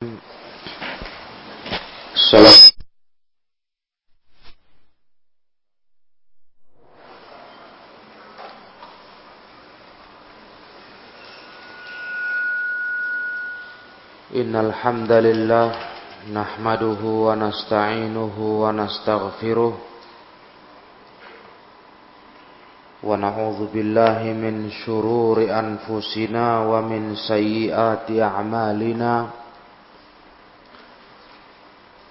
Salam Innal hamdalillah nahmaduhu wa nasta'inuhu wa nastaghfiruh wa na'udzu billahi min shururi anfusina wa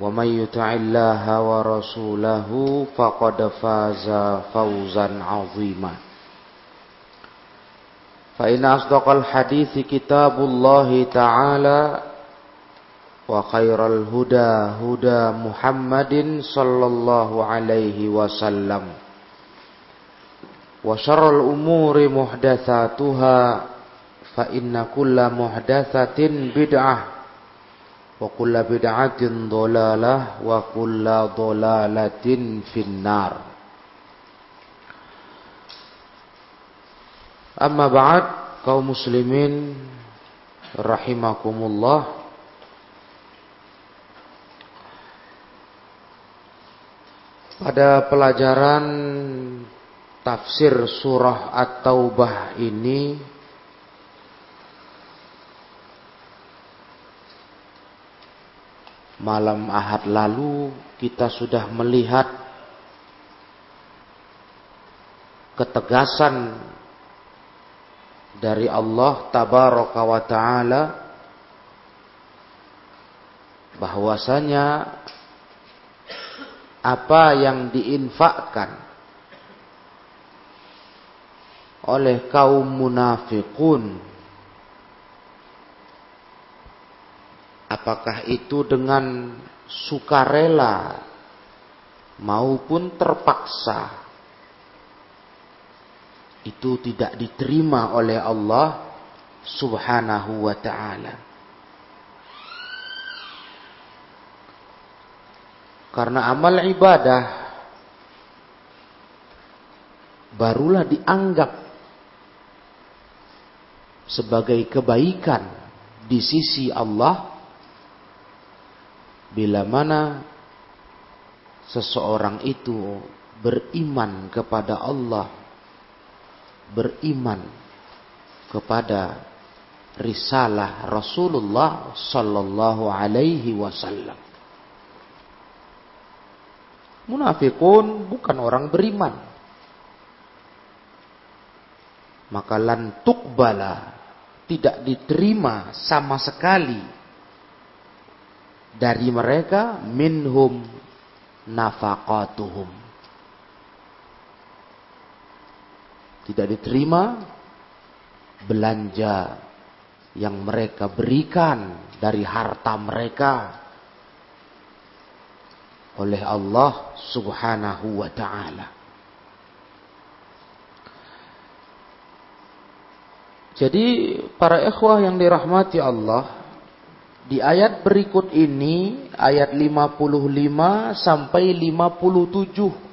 ومن يطع الله ورسوله فقد فاز فوزا عظيما فإن أصدق الحديث كتاب الله تعالى وخير الهدى هدى محمد صلى الله عليه وسلم وشر الأمور محدثاتها فإن كل محدثة بدعة وكل بدعة ضلالة وكل ضلالة في النار أما بعد kaum muslimin rahimakumullah Pada pelajaran tafsir surah At-Taubah ini malam Ahad lalu kita sudah melihat ketegasan dari Allah tabaraka wa taala bahwasanya apa yang diinfakkan oleh kaum munafikun apakah itu dengan sukarela maupun terpaksa? Itu tidak diterima oleh Allah Subhanahu wa taala. Karena amal ibadah barulah dianggap sebagai kebaikan di sisi Allah bila mana seseorang itu beriman kepada Allah, beriman kepada risalah Rasulullah sallallahu alaihi wasallam. Munafikun bukan orang beriman. Maka lantuk bala tidak diterima sama sekali dari mereka minhum nafaqatuhum. Tidak diterima belanja yang mereka berikan dari harta mereka oleh Allah Subhanahu wa taala. Jadi para ikhwah yang dirahmati Allah di ayat berikut ini ayat 55 sampai 57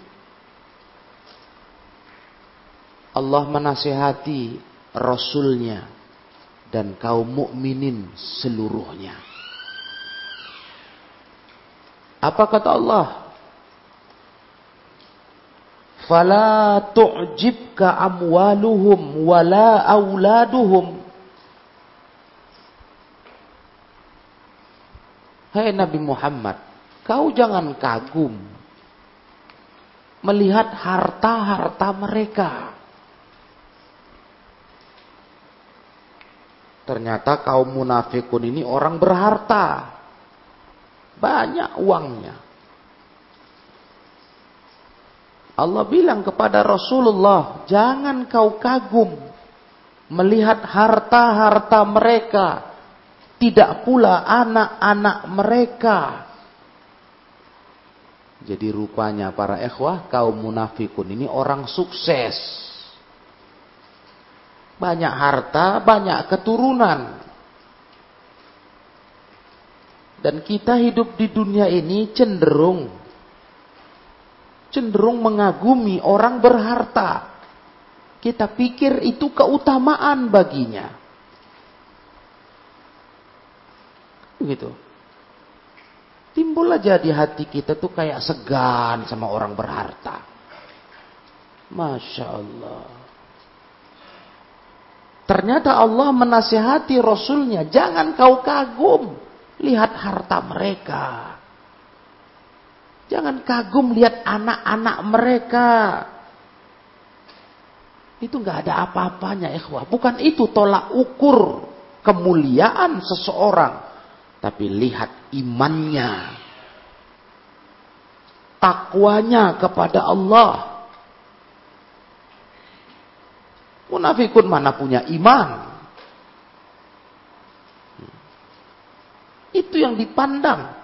Allah menasihati Rasulnya dan kaum mukminin seluruhnya. Apa kata Allah? Fala tu'jibka amwaluhum wala auladuhum. Hai Nabi Muhammad, kau jangan kagum melihat harta-harta mereka. Ternyata kaum munafikun ini orang berharta. Banyak uangnya. Allah bilang kepada Rasulullah, jangan kau kagum melihat harta-harta mereka, tidak pula anak-anak mereka. Jadi rupanya para ikhwah kaum munafikun ini orang sukses. Banyak harta, banyak keturunan. Dan kita hidup di dunia ini cenderung cenderung mengagumi orang berharta. Kita pikir itu keutamaan baginya. Begitu. Timbul aja di hati kita tuh kayak segan sama orang berharta. Masya Allah. Ternyata Allah menasihati Rasulnya, jangan kau kagum lihat harta mereka. Jangan kagum lihat anak-anak mereka. Itu nggak ada apa-apanya, ikhwah. Bukan itu tolak ukur kemuliaan seseorang. Tapi lihat imannya. Takwanya kepada Allah. Munafikun mana punya iman. Itu yang dipandang.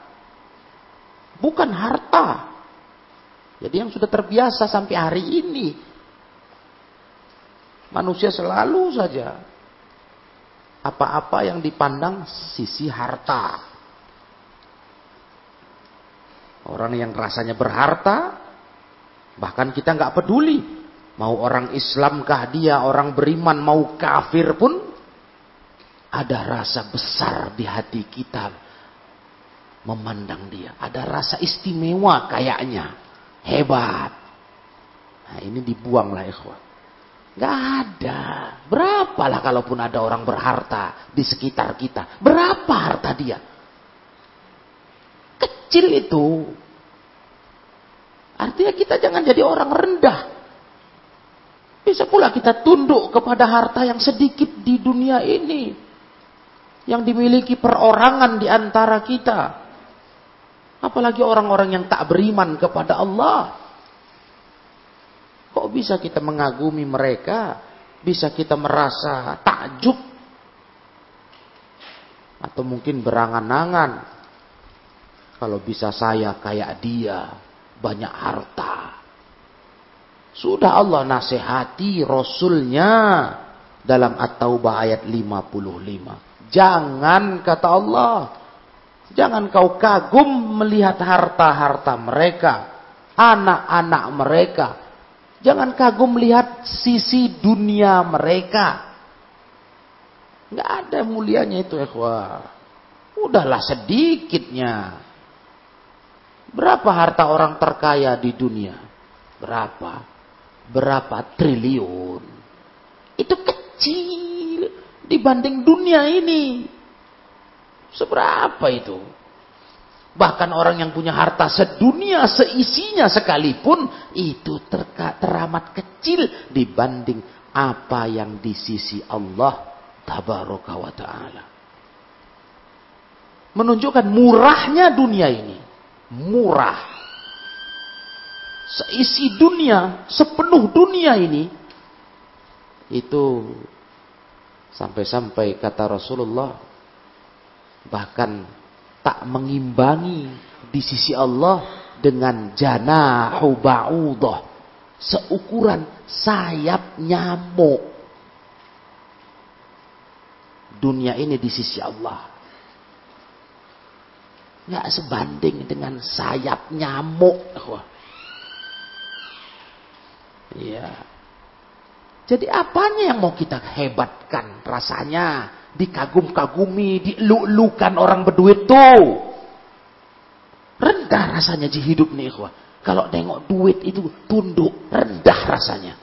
Bukan harta. Jadi yang sudah terbiasa sampai hari ini. Manusia selalu saja. Apa-apa yang dipandang sisi harta. Orang yang rasanya berharta. Bahkan kita nggak peduli. Mau orang Islamkah dia, orang beriman, mau kafir pun ada rasa besar di hati kita memandang dia. Ada rasa istimewa kayaknya. Hebat. Nah ini dibuanglah ikhwan. Gak ada. Berapalah kalaupun ada orang berharta di sekitar kita. Berapa harta dia? Kecil itu. Artinya kita jangan jadi orang rendah. Bisa pula kita tunduk kepada harta yang sedikit di dunia ini yang dimiliki perorangan di antara kita. Apalagi orang-orang yang tak beriman kepada Allah. Kok bisa kita mengagumi mereka? Bisa kita merasa takjub? Atau mungkin berangan-angan. Kalau bisa saya kayak dia. Banyak harta. Sudah Allah nasihati Rasulnya dalam At-Taubah ayat 55. Jangan kata Allah. Jangan kau kagum melihat harta-harta mereka. Anak-anak mereka. Jangan kagum melihat sisi dunia mereka. Nggak ada mulianya itu ikhwah. Udahlah sedikitnya. Berapa harta orang terkaya di dunia? Berapa? Berapa triliun? Itu kecil dibanding dunia ini. Seberapa itu? Bahkan orang yang punya harta sedunia seisinya sekalipun itu terka, teramat kecil dibanding apa yang di sisi Allah tabaraka wa taala. Menunjukkan murahnya dunia ini. Murah. Seisi dunia, sepenuh dunia ini itu Sampai-sampai kata Rasulullah bahkan tak mengimbangi di sisi Allah dengan janahu ba'udah seukuran sayap nyamuk. Dunia ini di sisi Allah nggak sebanding dengan sayap nyamuk. Iya. Jadi apanya yang mau kita hebatkan rasanya? Dikagum-kagumi, dieluk-elukan orang berduit tuh. Rendah rasanya di hidup nih ikhwah. Kalau nengok duit itu tunduk, rendah rasanya.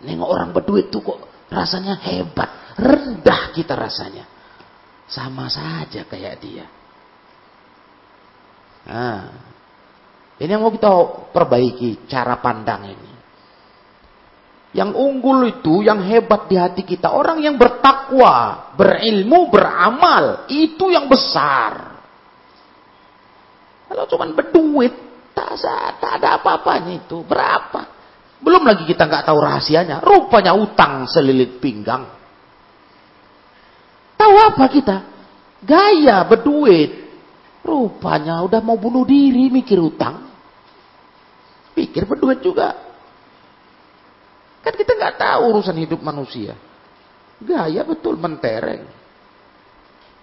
Nengok orang berduit tuh kok rasanya hebat. Rendah kita rasanya. Sama saja kayak dia. Nah, ini yang mau kita perbaiki cara pandang ini. Yang unggul itu, yang hebat di hati kita. Orang yang bertakwa, berilmu, beramal. Itu yang besar. Kalau cuma berduit, tak, tak ada apa-apanya itu. Berapa? Belum lagi kita nggak tahu rahasianya. Rupanya utang selilit pinggang. Tahu apa kita? Gaya berduit. Rupanya udah mau bunuh diri mikir utang. Pikir berduit juga. Kan kita nggak tahu urusan hidup manusia. Gaya betul mentereng.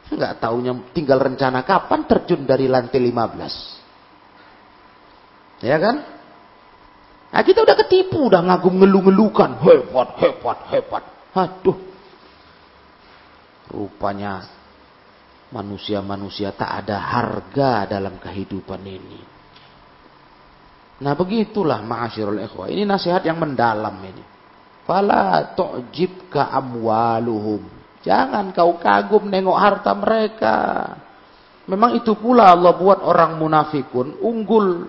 Nggak tahunya tinggal rencana kapan terjun dari lantai 15. Ya kan? Nah kita udah ketipu, udah ngagum ngeluh-ngelukan. Hebat, hebat, hebat. Aduh. Rupanya manusia-manusia tak ada harga dalam kehidupan ini. Nah begitulah ma'asyirul ikhwah. Ini nasihat yang mendalam ini. Fala tu'jibka amwaluhum. Jangan kau kagum nengok harta mereka. Memang itu pula Allah buat orang munafikun unggul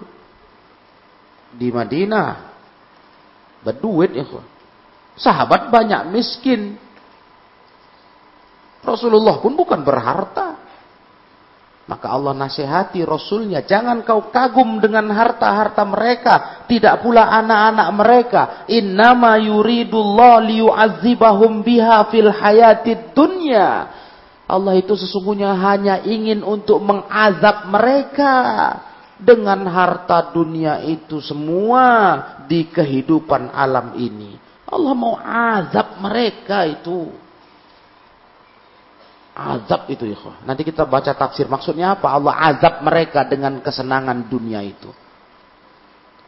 di Madinah. Berduit ikhwah. Sahabat banyak miskin. Rasulullah pun bukan berharta. Maka Allah nasihati Rasulnya, jangan kau kagum dengan harta-harta mereka, tidak pula anak-anak mereka. Innama yuridullah liyu'adzibahum biha fil hayatid dunya. Allah itu sesungguhnya hanya ingin untuk mengazab mereka dengan harta dunia itu semua di kehidupan alam ini. Allah mau azab mereka itu. Azab itu ikhwah. Nanti kita baca tafsir. Maksudnya apa? Allah azab mereka dengan kesenangan dunia itu.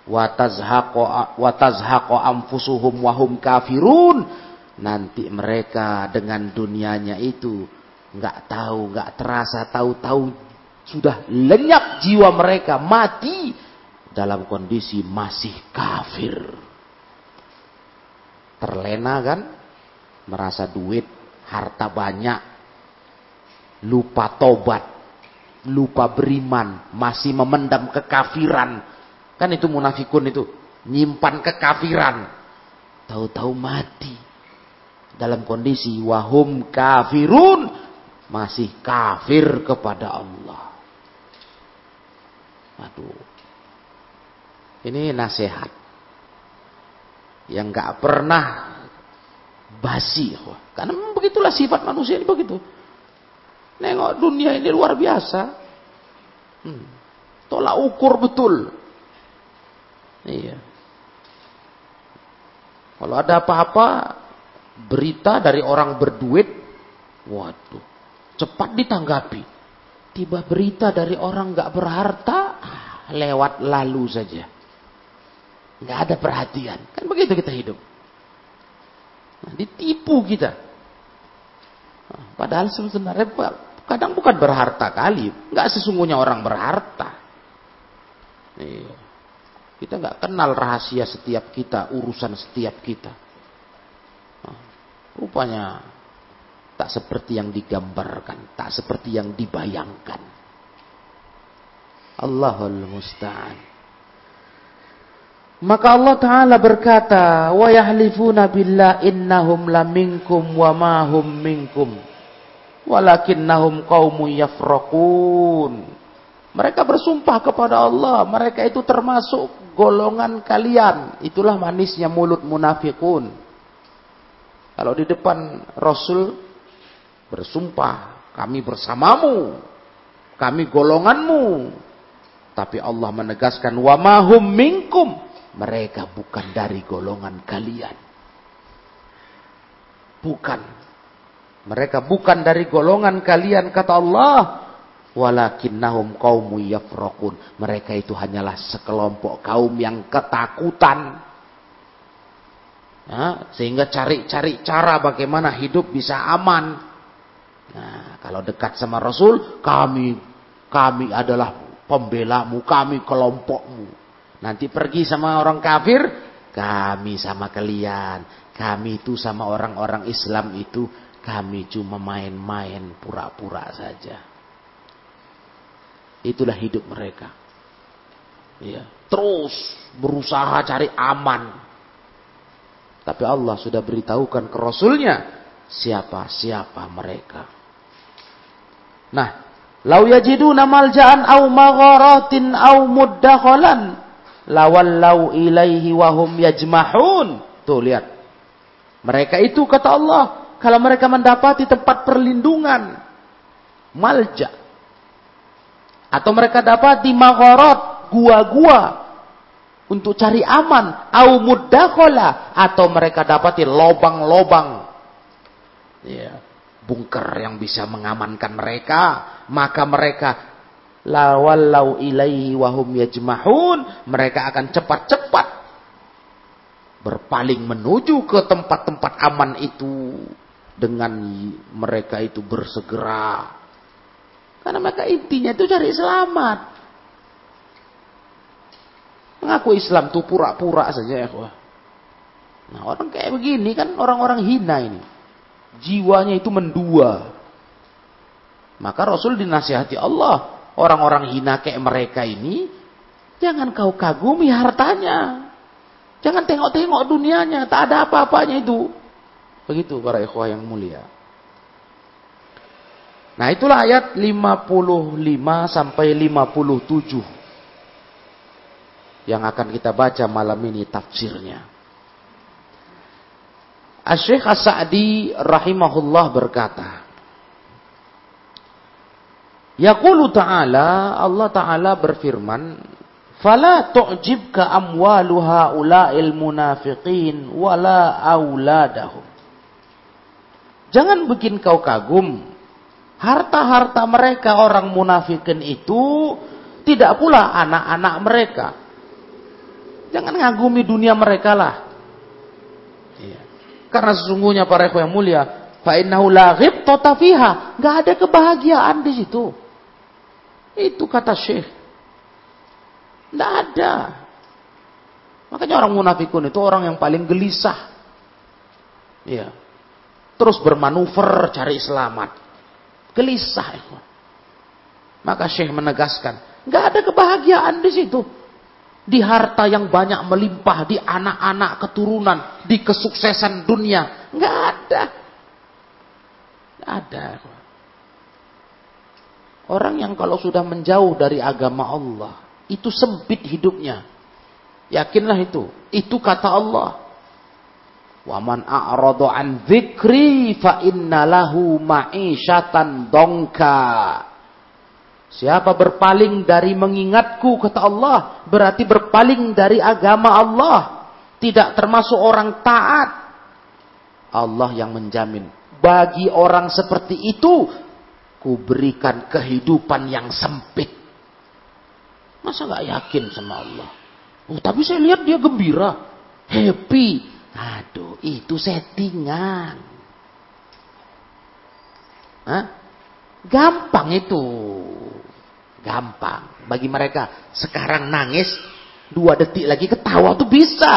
Watazhaqo amfusuhum wahum kafirun. Nanti mereka dengan dunianya itu nggak tahu, nggak terasa, tahu-tahu sudah lenyap jiwa mereka, mati dalam kondisi masih kafir. Terlena kan? Merasa duit, harta banyak, lupa tobat, lupa beriman, masih memendam kekafiran. Kan itu munafikun itu, nyimpan kekafiran. Tahu-tahu mati. Dalam kondisi wahum kafirun, masih kafir kepada Allah. Aduh. Ini nasihat. Yang gak pernah basi. Karena begitulah sifat manusia ini begitu. Nengok dunia ini luar biasa. Hmm. Tolak ukur betul. Iya. Kalau ada apa-apa, berita dari orang berduit, waduh, cepat ditanggapi. Tiba berita dari orang nggak berharta, lewat lalu saja. Nggak ada perhatian. Kan begitu kita hidup. Nah, ditipu kita. Padahal sebenarnya Kadang bukan berharta kali, nggak sesungguhnya orang berharta. Iya. Kita nggak kenal rahasia setiap kita, urusan setiap kita. Rupanya tak seperti yang digambarkan, tak seperti yang dibayangkan. Allahul musta'an. Maka Allah Ta'ala berkata, "Wa yahlifuna billah innahum laminkum wa ma hum minkum." Walakinnahum qaumun yafraqun. Mereka bersumpah kepada Allah, mereka itu termasuk golongan kalian. Itulah manisnya mulut munafikun. Kalau di depan Rasul bersumpah, kami bersamamu, kami golonganmu. Tapi Allah menegaskan, wa mahum minkum. Mereka bukan dari golongan kalian. Bukan mereka bukan dari golongan kalian kata Allah. Walakinnahum qaumu yafraqun. Mereka itu hanyalah sekelompok kaum yang ketakutan. Ya, sehingga cari-cari cara bagaimana hidup bisa aman. Nah, kalau dekat sama Rasul, kami kami adalah pembelamu, kami kelompokmu. Nanti pergi sama orang kafir, kami sama kalian. Kami itu sama orang-orang Islam itu, kami cuma main-main pura-pura saja. Itulah hidup mereka. Ya, terus berusaha cari aman. Tapi Allah sudah beritahukan ke Rasulnya siapa-siapa mereka. Nah, lau malja'an au magharatin au muddakhalan lawallau ilaihi wahum yajmahun. Tuh lihat. Mereka itu kata Allah, kalau mereka mendapati tempat perlindungan, malja. Atau mereka dapati magharat, gua-gua, untuk cari aman au muddakhala atau mereka dapati lobang-lobang ya bunker yang bisa mengamankan mereka maka mereka lawallau ilaihi wahum yajmahun mereka akan cepat-cepat berpaling menuju ke tempat-tempat aman itu dengan mereka itu bersegera karena mereka intinya itu cari selamat Mengaku Islam tuh pura-pura saja ya. Nah orang kayak begini kan orang-orang hina ini. Jiwanya itu mendua. Maka Rasul dinasihati Allah. Orang-orang hina kayak mereka ini. Jangan kau kagumi hartanya. Jangan tengok-tengok dunianya. Tak ada apa-apanya itu. Begitu para ikhwah yang mulia. Nah itulah ayat 55 sampai 57 yang akan kita baca malam ini tafsirnya. Asy-Syaikh As-Sa'di rahimahullah berkata, Yaqulu ta'ala, Allah ta'ala berfirman, "Fala tu'jibka amwalu haula'il munafiqin wala auladahum." Jangan bikin kau kagum harta-harta mereka orang munafikin itu tidak pula anak-anak mereka Jangan ngagumi dunia mereka lah. Iya. Karena sesungguhnya para ikhwan yang mulia, fa innahu la enggak ada kebahagiaan di situ. Itu kata Syekh. Enggak ada. Makanya orang munafikun itu orang yang paling gelisah. Iya. Terus bermanuver cari selamat. Gelisah. Maka Syekh menegaskan, enggak ada kebahagiaan di situ di harta yang banyak melimpah, di anak-anak keturunan, di kesuksesan dunia. Enggak ada. Enggak ada. Orang yang kalau sudah menjauh dari agama Allah, itu sempit hidupnya. Yakinlah itu. Itu kata Allah. Wa man a'radu an dzikri fa innalahu ma'isyatan dongka. Siapa berpaling dari mengingatku kata Allah berarti berpaling dari agama Allah. Tidak termasuk orang taat. Allah yang menjamin. Bagi orang seperti itu kuberikan kehidupan yang sempit. Masa gak yakin sama Allah? Oh, tapi saya lihat dia gembira. Happy. Aduh, itu settingan. Hah? Gampang itu. Gampang. Bagi mereka sekarang nangis, dua detik lagi ketawa tuh bisa.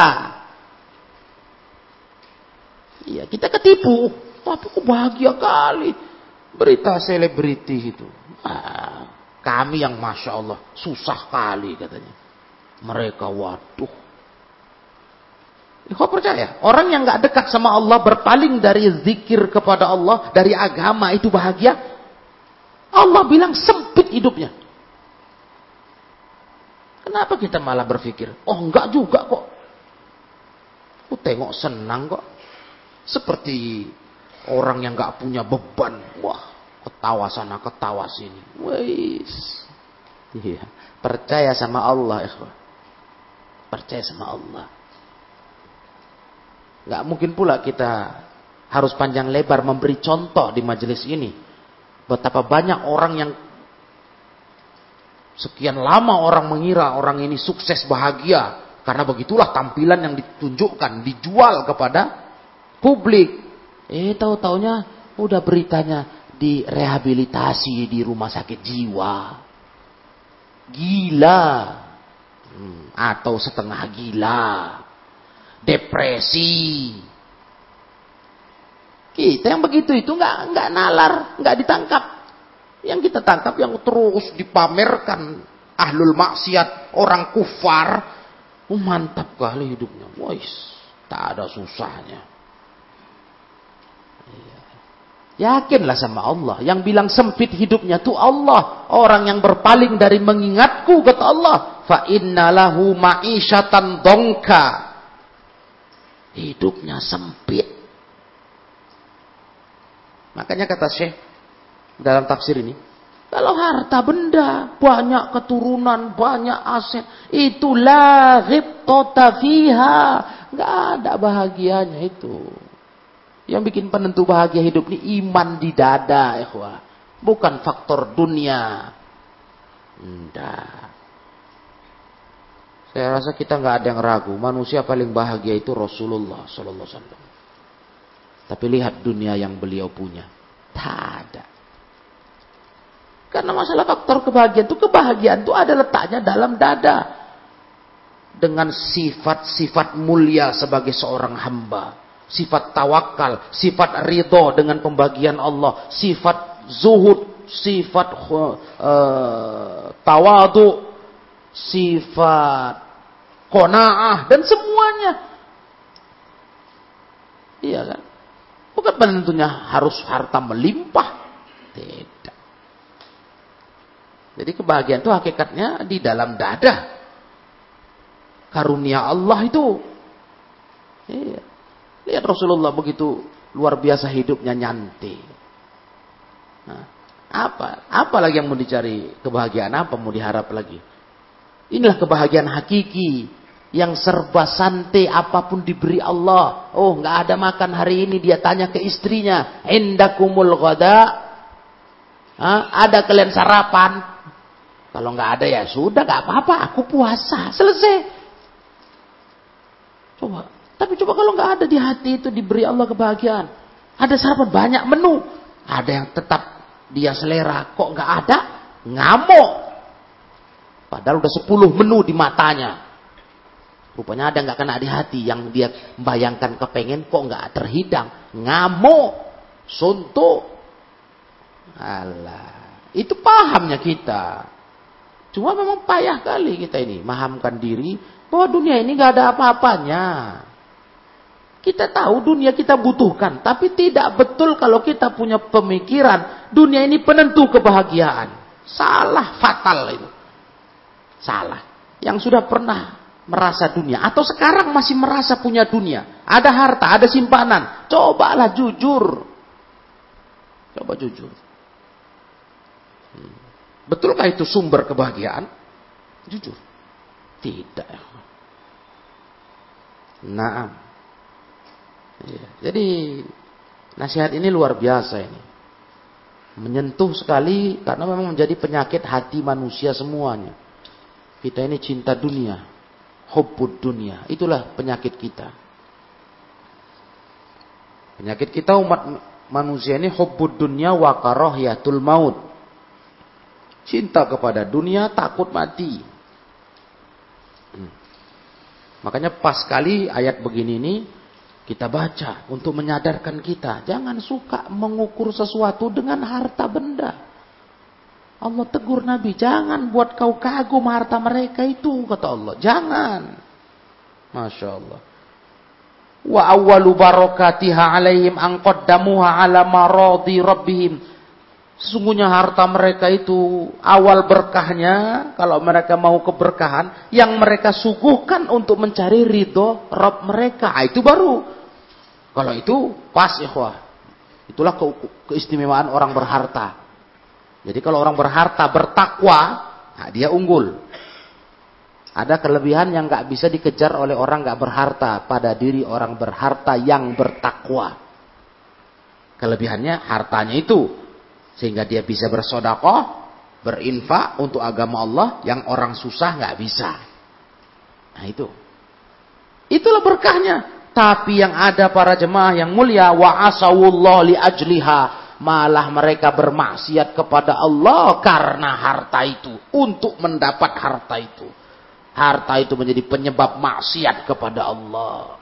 Iya, kita ketipu. Tapi kok bahagia kali. Berita selebriti itu. Ah, kami yang Masya Allah, susah kali katanya. Mereka waduh. Kau percaya? Orang yang gak dekat sama Allah berpaling dari zikir kepada Allah, dari agama itu bahagia. Allah bilang sempit hidupnya. Kenapa kita malah berpikir, oh enggak juga kok. Aku tengok senang kok. Seperti orang yang enggak punya beban. Wah, ketawa sana, ketawa sini. Wais. Iya. Percaya sama Allah, ikhwan. Percaya sama Allah. Enggak mungkin pula kita harus panjang lebar memberi contoh di majelis ini. Betapa banyak orang yang Sekian lama orang mengira orang ini sukses bahagia. Karena begitulah tampilan yang ditunjukkan, dijual kepada publik. Eh tahu-taunya udah beritanya direhabilitasi di rumah sakit jiwa. Gila. Hmm, atau setengah gila. Depresi. Kita yang begitu itu nggak nggak nalar, nggak ditangkap. Yang kita tangkap yang terus dipamerkan ahlul maksiat, orang kufar, oh, mantap kali hidupnya. Wais, tak ada susahnya. Yakinlah sama Allah. Yang bilang sempit hidupnya itu Allah. Orang yang berpaling dari mengingatku kata Allah. Fa inna lahu ma'isyatan dongka. Hidupnya sempit. Makanya kata Syekh dalam tafsir ini. Kalau harta benda, banyak keturunan, banyak aset. Itu lahib fiha. Gak ada bahagianya itu. Yang bikin penentu bahagia hidup ini iman di dada, ikhwah. Bukan faktor dunia. Enggak. Saya rasa kita nggak ada yang ragu. Manusia paling bahagia itu Rasulullah Sallallahu Alaihi Wasallam. Tapi lihat dunia yang beliau punya. Tak ada. Karena masalah faktor kebahagiaan itu, kebahagiaan itu ada letaknya dalam dada. Dengan sifat-sifat mulia sebagai seorang hamba sifat tawakal, sifat ridho dengan pembagian Allah, sifat zuhud, sifat uh, tawadu, sifat kona'ah dan semuanya. Iya kan? Bukan penentunya harus harta melimpah. Tidak. Jadi kebahagiaan itu hakikatnya di dalam dada. Karunia Allah itu. Iya. Lihat Rasulullah begitu luar biasa hidupnya nyantai. Nah, apa? Apa lagi yang mau dicari? Kebahagiaan apa mau diharap lagi? Inilah kebahagiaan hakiki yang serba santai apa pun diberi Allah. Oh, nggak ada makan hari ini dia tanya ke istrinya, "Indakumul ghada?" ada kalian sarapan? Kalau nggak ada ya sudah nggak apa-apa, aku puasa, selesai. Coba tapi coba kalau nggak ada di hati itu diberi Allah kebahagiaan. Ada sarapan banyak menu. Ada yang tetap dia selera. Kok nggak ada? Ngamuk. Padahal udah 10 menu di matanya. Rupanya ada nggak kena di hati yang dia membayangkan kepengen kok nggak terhidang. Ngamuk. Suntuk. Alah. Itu pahamnya kita. Cuma memang payah kali kita ini. Mahamkan diri bahwa dunia ini nggak ada apa-apanya. Kita tahu dunia kita butuhkan, tapi tidak betul kalau kita punya pemikiran dunia ini penentu kebahagiaan. Salah fatal itu. Salah. Yang sudah pernah merasa dunia atau sekarang masih merasa punya dunia, ada harta, ada simpanan, cobalah jujur. Coba jujur. Hmm. Betulkah itu sumber kebahagiaan? Jujur. Tidak. Nah, Ya, jadi nasihat ini luar biasa ini. Menyentuh sekali karena memang menjadi penyakit hati manusia semuanya. Kita ini cinta dunia, hubbud dunia. Itulah penyakit kita. Penyakit kita umat manusia ini hubbud dunia wa maut. Cinta kepada dunia, takut mati. Hmm. Makanya pas sekali ayat begini ini kita baca untuk menyadarkan kita. Jangan suka mengukur sesuatu dengan harta benda. Allah tegur Nabi, jangan buat kau kagum harta mereka itu, kata Allah. Jangan. Masya Allah. Wa awwalu barakatiha alaihim angqaddamuha ala maradi rabbihim. Sesungguhnya harta mereka itu awal berkahnya, kalau mereka mau keberkahan, yang mereka suguhkan untuk mencari ridho Rob mereka. Ah, itu baru kalau itu pas ikhwah. Itulah ke keistimewaan orang berharta. Jadi kalau orang berharta bertakwa, nah dia unggul. Ada kelebihan yang nggak bisa dikejar oleh orang nggak berharta pada diri orang berharta yang bertakwa. Kelebihannya hartanya itu sehingga dia bisa bersodakoh, berinfak untuk agama Allah yang orang susah nggak bisa. Nah itu Itulah berkahnya. Tapi yang ada para jemaah yang mulia wa asawullah li ajliha malah mereka bermaksiat kepada Allah karena harta itu untuk mendapat harta itu. Harta itu menjadi penyebab maksiat kepada Allah.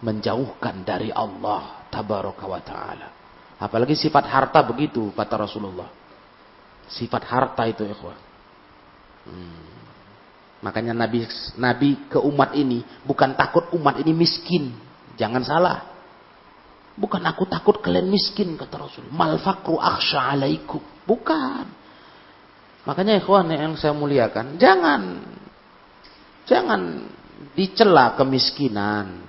Menjauhkan dari Allah tabaraka wa taala. Apalagi sifat harta begitu kata Rasulullah. Sifat harta itu ikhwan. Hmm. Makanya Nabi Nabi ke umat ini bukan takut umat ini miskin. Jangan salah. Bukan aku takut kalian miskin kata Rasul. Mal fakru akhsha alaikum. Bukan. Makanya ikhwan yang saya muliakan, jangan jangan dicela kemiskinan.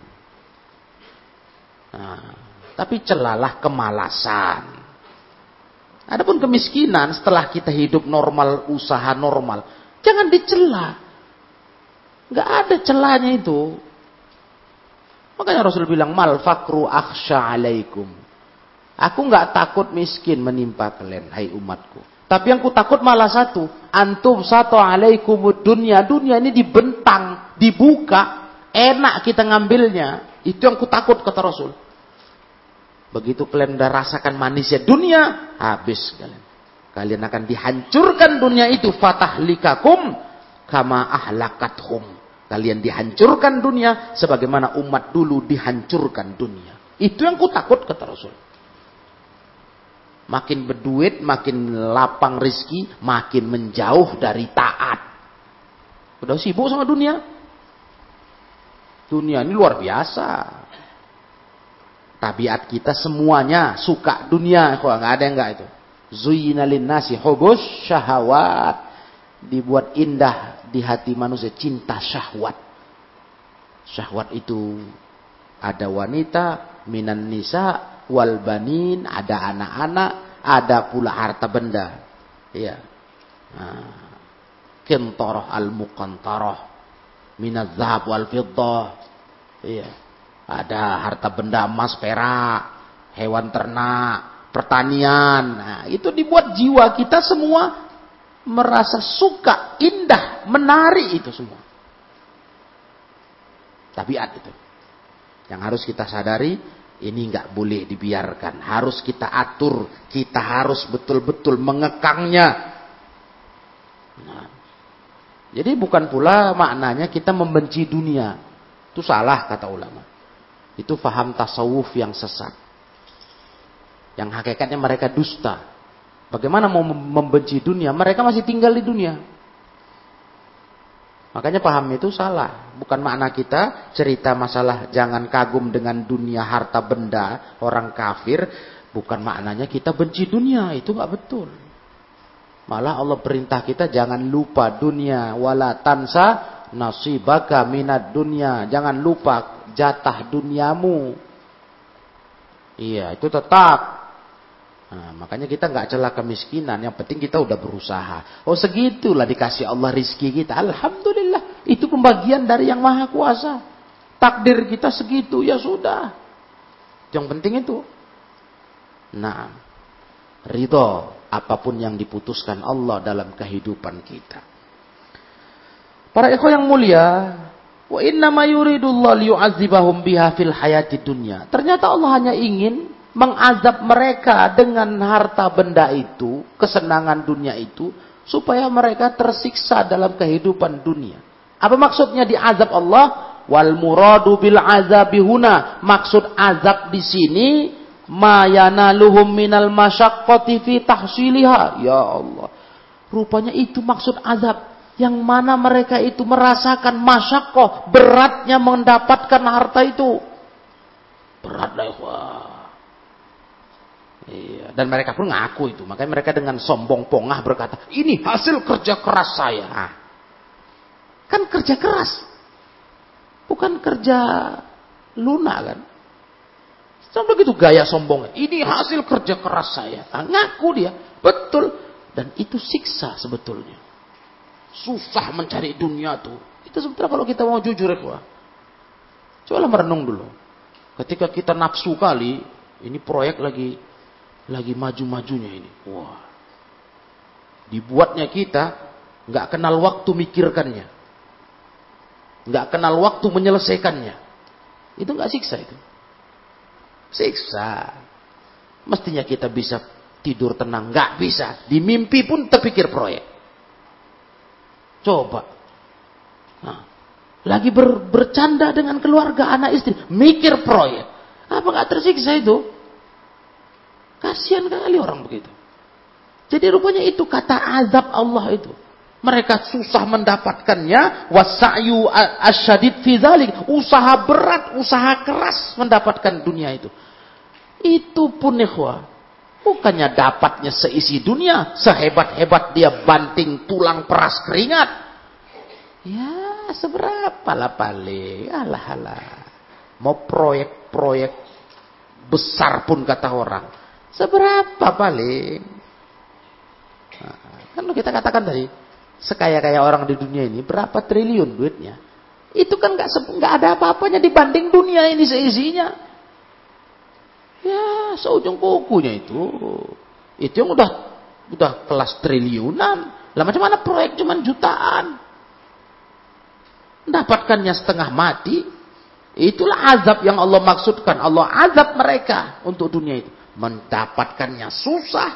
Nah, tapi celalah kemalasan. Adapun kemiskinan setelah kita hidup normal, usaha normal, jangan dicela. Nggak ada celahnya itu. Makanya Rasul bilang mal fakru akhsha alaikum. Aku nggak takut miskin menimpa kalian, hai umatku. Tapi yang ku takut malah satu, antum satu alaikum dunia. Dunia ini dibentang, dibuka, enak kita ngambilnya. Itu yang ku takut kata Rasul. Begitu kalian udah rasakan manisnya dunia, habis kalian. Kalian akan dihancurkan dunia itu fatahlikakum kama ahlakathum. Kalian dihancurkan dunia sebagaimana umat dulu dihancurkan dunia. Itu yang ku takut kata Rasul. Makin berduit, makin lapang rizki, makin menjauh dari taat. Udah sibuk sama dunia. Dunia ini luar biasa. Tabiat kita semuanya suka dunia. Kok nggak ada yang nggak itu. Zuyina nasi hubus syahawat. Dibuat indah di hati manusia cinta syahwat. Syahwat itu ada wanita, minan nisa, wal banin, ada anak-anak, ada pula harta benda. Iya. Nah, Kintoroh al-muqantaroh. Minat zahab wal fiddah. Iya. Ada harta benda emas, perak, hewan ternak, pertanian. Nah, itu dibuat jiwa kita semua merasa suka, indah, menarik itu semua. Tabiat itu. Yang harus kita sadari, ini nggak boleh dibiarkan. Harus kita atur, kita harus betul-betul mengekangnya. Nah, jadi bukan pula maknanya kita membenci dunia. Itu salah kata ulama. Itu faham tasawuf yang sesat. Yang hakikatnya mereka dusta. Bagaimana mau membenci dunia? Mereka masih tinggal di dunia. Makanya paham itu salah. Bukan makna kita cerita masalah jangan kagum dengan dunia harta benda orang kafir. Bukan maknanya kita benci dunia. Itu nggak betul. Malah Allah perintah kita jangan lupa dunia. Wala tansa nasibaka minat dunia. Jangan lupa jatah duniamu. Iya itu tetap Nah, makanya kita nggak celah kemiskinan. Yang penting kita udah berusaha. Oh segitulah dikasih Allah rizki kita. Alhamdulillah. Itu pembagian dari yang maha kuasa. Takdir kita segitu ya sudah. Yang penting itu. Nah, ridho apa pun yang diputuskan Allah dalam kehidupan kita. Para ikhwan yang mulia, wa inna ma yuridullah liyu'adzibahum biha fil hayati dunya. Ternyata Allah hanya ingin mengazab mereka dengan harta benda itu, kesenangan dunia itu, supaya mereka tersiksa dalam kehidupan dunia. Apa maksudnya diazab Allah? Wal muradu bil azabihuna. Maksud azab di sini mayanaluhum minal masyaqqati fi tahsiliha. Ya Allah. Rupanya itu maksud azab. Yang mana mereka itu merasakan masyakoh. Beratnya mendapatkan harta itu. Berat lah Iya. Dan mereka pun ngaku itu. Makanya mereka dengan sombong pongah berkata, ini hasil kerja keras saya. Nah, kan kerja keras. Bukan kerja lunak kan. Sampai begitu gaya sombongnya. Ini hasil kerja keras saya. Nah, ngaku dia. Betul. Dan itu siksa sebetulnya. Susah mencari dunia tuh. Itu sebetulnya kalau kita mau jujur ya. Coba merenung dulu. Ketika kita nafsu kali, ini proyek lagi lagi maju-majunya ini. Wah. Dibuatnya kita nggak kenal waktu mikirkannya. Nggak kenal waktu menyelesaikannya. Itu nggak siksa itu. Siksa. Mestinya kita bisa tidur tenang. Nggak bisa. Di mimpi pun terpikir proyek. Coba. Nah, lagi ber, bercanda dengan keluarga, anak istri. Mikir proyek. Apa nggak tersiksa itu? Kasihan kali orang begitu. Jadi rupanya itu kata azab Allah itu. Mereka susah mendapatkannya. Wasa'yu asyadid fidhalik. Usaha berat, usaha keras mendapatkan dunia itu. Itu pun ikhwah. Bukannya dapatnya seisi dunia. Sehebat-hebat dia banting tulang peras keringat. Ya seberapa lah paling. Alah alah. Mau proyek-proyek besar pun kata orang. Seberapa paling. Nah, kan kita katakan tadi sekaya-kaya orang di dunia ini berapa triliun duitnya. Itu kan nggak nggak ada apa-apanya dibanding dunia ini seisinya. Ya, seujung kukunya itu. Itu yang udah udah kelas triliunan. Lah macam mana proyek cuma jutaan? Dapatkannya setengah mati. Itulah azab yang Allah maksudkan. Allah azab mereka untuk dunia itu. Mendapatkannya susah,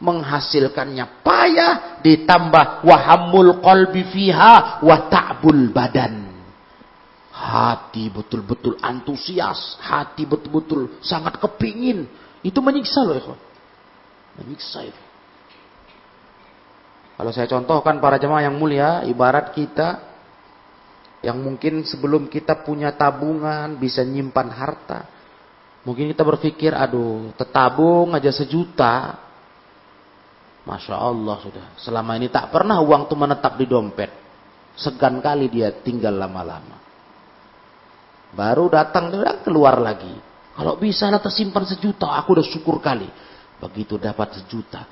menghasilkannya payah ditambah wahamul qalbi fiha wa ta'bul badan. Hati betul-betul antusias hati betul-betul sangat kepingin. Itu menyiksa loh ikhwan. Menyiksa itu kalau saya contohkan para jemaah yang mulia ibarat kita yang mungkin sebelum kita punya tabungan bisa nyimpan harta mungkin kita berpikir aduh tetabung aja sejuta Masya Allah sudah. Selama ini tak pernah uang itu menetap di dompet. Segan kali dia tinggal lama-lama. Baru datang dia keluar lagi. Kalau bisa lah tersimpan sejuta, aku udah syukur kali. Begitu dapat sejuta,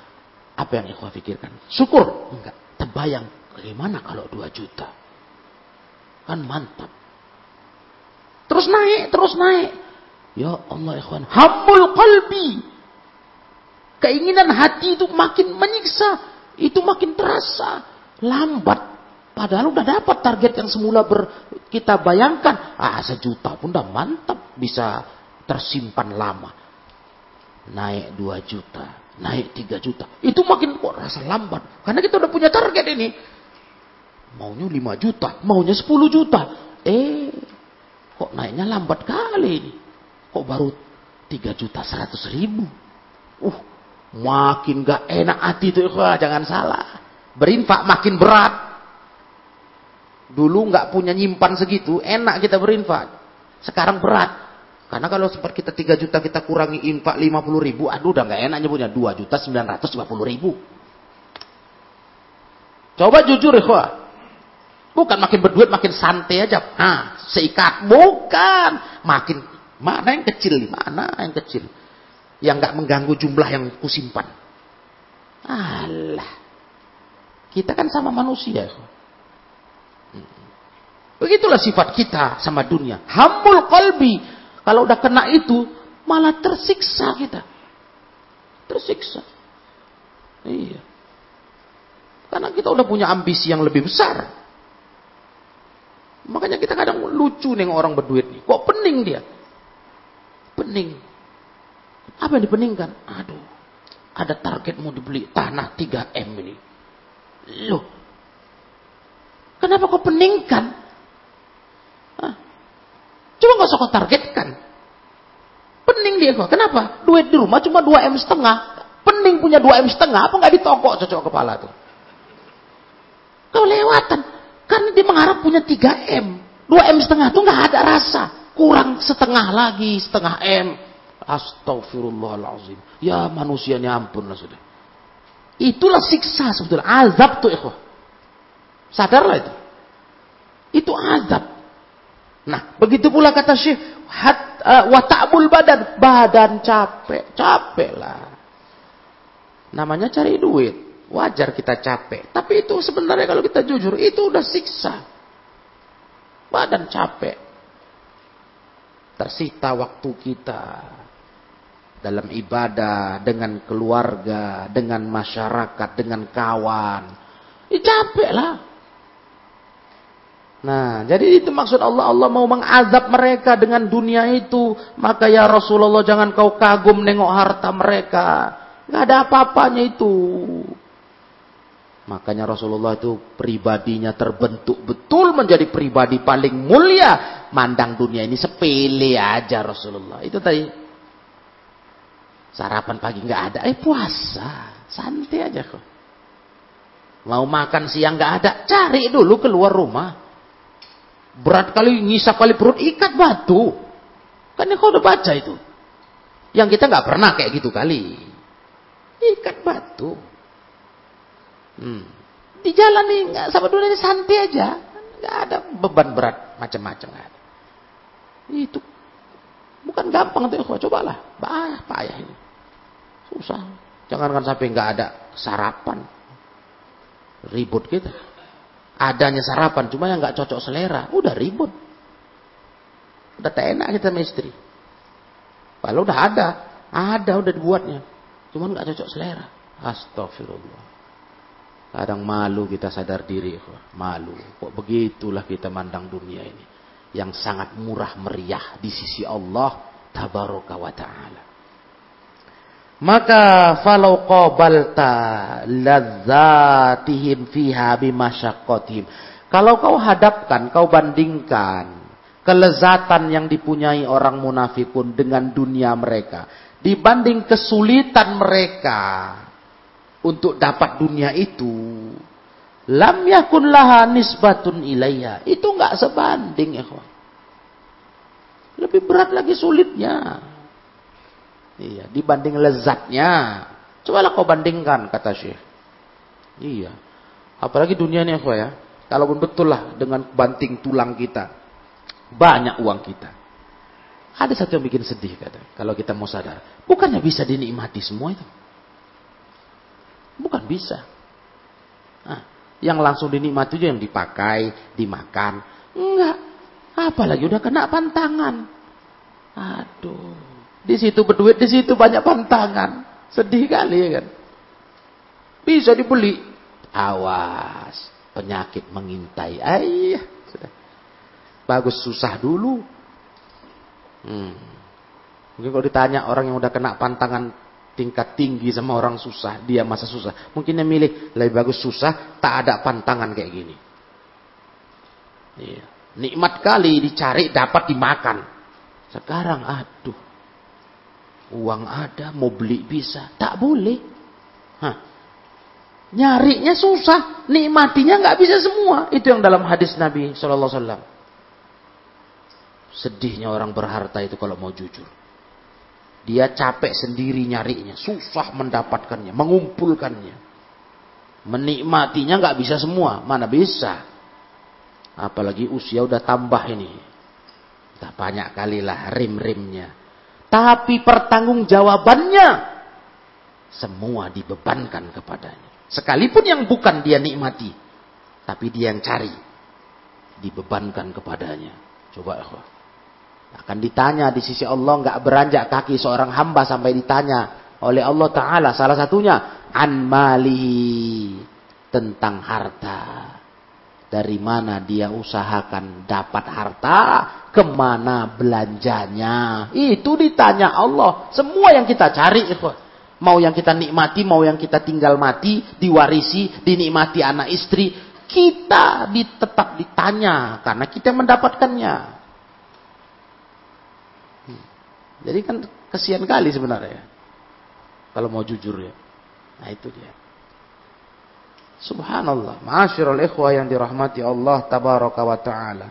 apa yang ikhwah pikirkan? Syukur? Enggak. Terbayang, bagaimana kalau dua juta? Kan mantap. Terus naik, terus naik. Ya Allah ikhwan. Hamul qalbi. Keinginan hati itu makin menyiksa. Itu makin terasa. Lambat. Padahal udah dapat target yang semula ber, kita bayangkan. Ah sejuta pun udah mantap. Bisa tersimpan lama. Naik dua juta. Naik tiga juta. Itu makin kok rasa lambat. Karena kita udah punya target ini. Maunya lima juta. Maunya sepuluh juta. Eh. Kok naiknya lambat kali ini. Kok baru tiga juta seratus ribu. Uh, Makin gak enak hati itu, wah, jangan salah. Berinfak makin berat. Dulu gak punya nyimpan segitu, enak kita berinfak. Sekarang berat. Karena kalau sempat kita 3 juta kita kurangi infak 50 ribu, aduh udah gak enak nyebutnya 2 juta 950 ribu. Coba jujur ya, Bukan makin berduit makin santai aja. Nah, seikat. Bukan. Makin, mana yang kecil? Mana yang kecil? yang nggak mengganggu jumlah yang kusimpan. Allah. Kita kan sama manusia. Begitulah sifat kita sama dunia. Hambul kolbi. Kalau udah kena itu, malah tersiksa kita. Tersiksa. Iya. Karena kita udah punya ambisi yang lebih besar. Makanya kita kadang lucu nih orang berduit nih. Kok pening dia? Pening. Apa yang dipeningkan? Aduh, ada target mau dibeli tanah 3M ini. Loh, kenapa kau peningkan? Hah? Coba gak usah kau targetkan. Pening dia kok. Kenapa? Duit di rumah cuma 2M setengah. Pening punya 2M setengah. Apa nggak ditokok cocok kepala tuh? Kau lewatan. Karena dia mengharap punya 3M. 2M setengah tuh nggak ada rasa. Kurang setengah lagi, setengah M. Astagfirullahalazim. Ya manusianya ampun lah sudah. Itulah siksa sebetulnya. Azab tuh ikhwah. Sadarlah itu. Itu azab. Nah, begitu pula kata Syekh, hat, uh, badan. Badan capek. Capek lah. Namanya cari duit. Wajar kita capek. Tapi itu sebenarnya kalau kita jujur, itu udah siksa. Badan capek. Tersita waktu kita dalam ibadah, dengan keluarga, dengan masyarakat, dengan kawan. Ya, capek lah. Nah, jadi itu maksud Allah. Allah mau mengazab mereka dengan dunia itu. Maka ya Rasulullah jangan kau kagum nengok harta mereka. Gak ada apa-apanya itu. Makanya Rasulullah itu pribadinya terbentuk betul menjadi pribadi paling mulia. Mandang dunia ini sepele aja Rasulullah. Itu tadi. Sarapan pagi nggak ada, eh puasa. Santai aja kok. Mau makan siang nggak ada, cari dulu keluar rumah. Berat kali ngisap kali perut ikat batu. Kan kau udah baca itu. Yang kita nggak pernah kayak gitu kali. Ikat batu. Hmm. Di jalan nih nggak sama dunia santai aja, nggak ada beban berat macam-macam. Itu bukan gampang tuh, cobalah, bah payah ini, susah. Jangan kan sampai nggak ada sarapan, ribut gitu. Adanya sarapan, cuma yang nggak cocok selera, udah ribut. Udah tak enak kita sama istri. Kalau udah ada, ada udah dibuatnya, cuma nggak cocok selera. Astagfirullah. Kadang malu kita sadar diri. Malu. Kok begitulah kita mandang dunia ini. Yang sangat murah meriah di sisi Allah. Tabaraka wa ta'ala. Maka falau qabalta ladzatihim fiha bimasyaqqatihim. Kalau kau hadapkan, kau bandingkan kelezatan yang dipunyai orang munafikun dengan dunia mereka dibanding kesulitan mereka untuk dapat dunia itu lam yakun laha nisbatun ilayya. Itu enggak sebanding ya lebih berat lagi sulitnya. Iya dibanding lezatnya. Cobalah kau bandingkan kata Syekh. Iya. Apalagi dunia ini ya. Kalaupun betul lah dengan banting tulang kita. Banyak uang kita. Ada satu yang bikin sedih kata. Kalau kita mau sadar. Bukannya bisa dinikmati semua itu Bukan bisa. Nah, yang langsung dinikmati itu yang dipakai, dimakan. Enggak. Apalagi udah kena pantangan. Aduh. Di situ berduit, di situ banyak pantangan. Sedih kali ya kan. Bisa dibeli. Awas. Penyakit mengintai. Ayah. Sudah. Bagus susah dulu. Hmm. Mungkin kalau ditanya orang yang udah kena pantangan tingkat tinggi sama orang susah, dia masa susah. Mungkin dia milih lebih bagus susah, tak ada pantangan kayak gini. Iya. Nikmat kali dicari dapat dimakan. Sekarang aduh. Uang ada, mau beli bisa, tak boleh. Hah. Nyarinya susah, nikmatinya nggak bisa semua. Itu yang dalam hadis Nabi Shallallahu Alaihi Wasallam. Sedihnya orang berharta itu kalau mau jujur. Dia capek sendiri nyarinya, susah mendapatkannya, mengumpulkannya. Menikmatinya nggak bisa semua, mana bisa. Apalagi usia udah tambah ini. Tak banyak kali lah rim-rimnya. Tapi pertanggungjawabannya semua dibebankan kepadanya. Sekalipun yang bukan dia nikmati, tapi dia yang cari, dibebankan kepadanya. Coba ya. Akan ditanya di sisi Allah nggak beranjak kaki seorang hamba sampai ditanya oleh Allah Taala salah satunya an malihi tentang harta. Dari mana dia usahakan dapat harta, ke mana belanjanya. Itu ditanya Allah. Semua yang kita cari, mau yang kita nikmati, mau yang kita tinggal mati, diwarisi, dinikmati anak istri, kita tetap ditanya karena kita mendapatkannya. Jadi kan kesian kali sebenarnya. Kalau mau jujur ya. Nah itu dia. Subhanallah. Ma'asyiral ikhwah yang dirahmati Allah tabaraka wa ta'ala.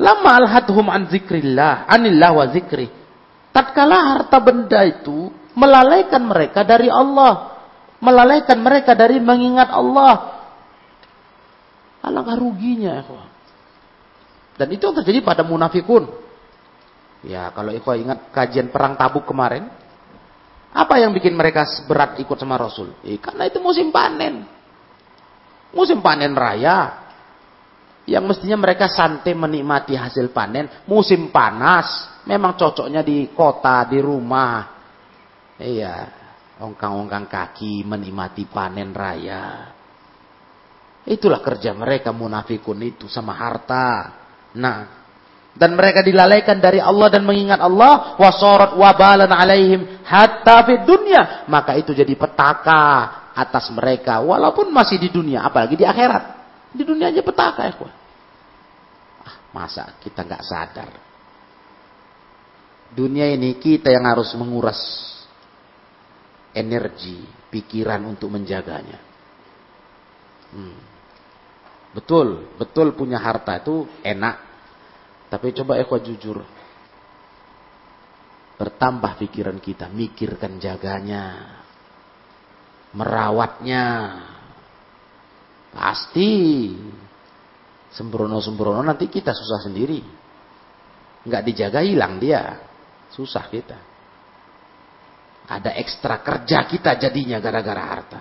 Lama alhadhum an zikrillah. Anillah wa zikri. Tatkala harta benda itu melalaikan mereka dari Allah. Melalaikan mereka dari mengingat Allah. Alangkah ruginya. Ikhwah. Dan itu yang terjadi pada munafikun. Ya, kalau ikhwah ingat kajian perang tabuk kemarin, apa yang bikin mereka berat ikut sama Rasul? Eh, karena itu musim panen. Musim panen raya. Yang mestinya mereka santai menikmati hasil panen. Musim panas. Memang cocoknya di kota, di rumah. Iya. Ongkang-ongkang kaki menikmati panen raya. Itulah kerja mereka munafikun itu sama harta. Nah, dan mereka dilalaikan dari Allah dan mengingat Allah wasorot wabalan alaihim hatta fid dunya maka itu jadi petaka atas mereka walaupun masih di dunia apalagi di akhirat. Di dunia aja petaka ya ah, masa kita nggak sadar? Dunia ini kita yang harus menguras energi pikiran untuk menjaganya. Hmm. Betul, betul punya harta itu enak. Tapi coba ekwa jujur. Bertambah pikiran kita, mikirkan jaganya. Merawatnya. Pasti. Sembrono-sembrono nanti kita susah sendiri. Nggak dijaga hilang dia. Susah kita. Ada ekstra kerja kita jadinya gara-gara harta.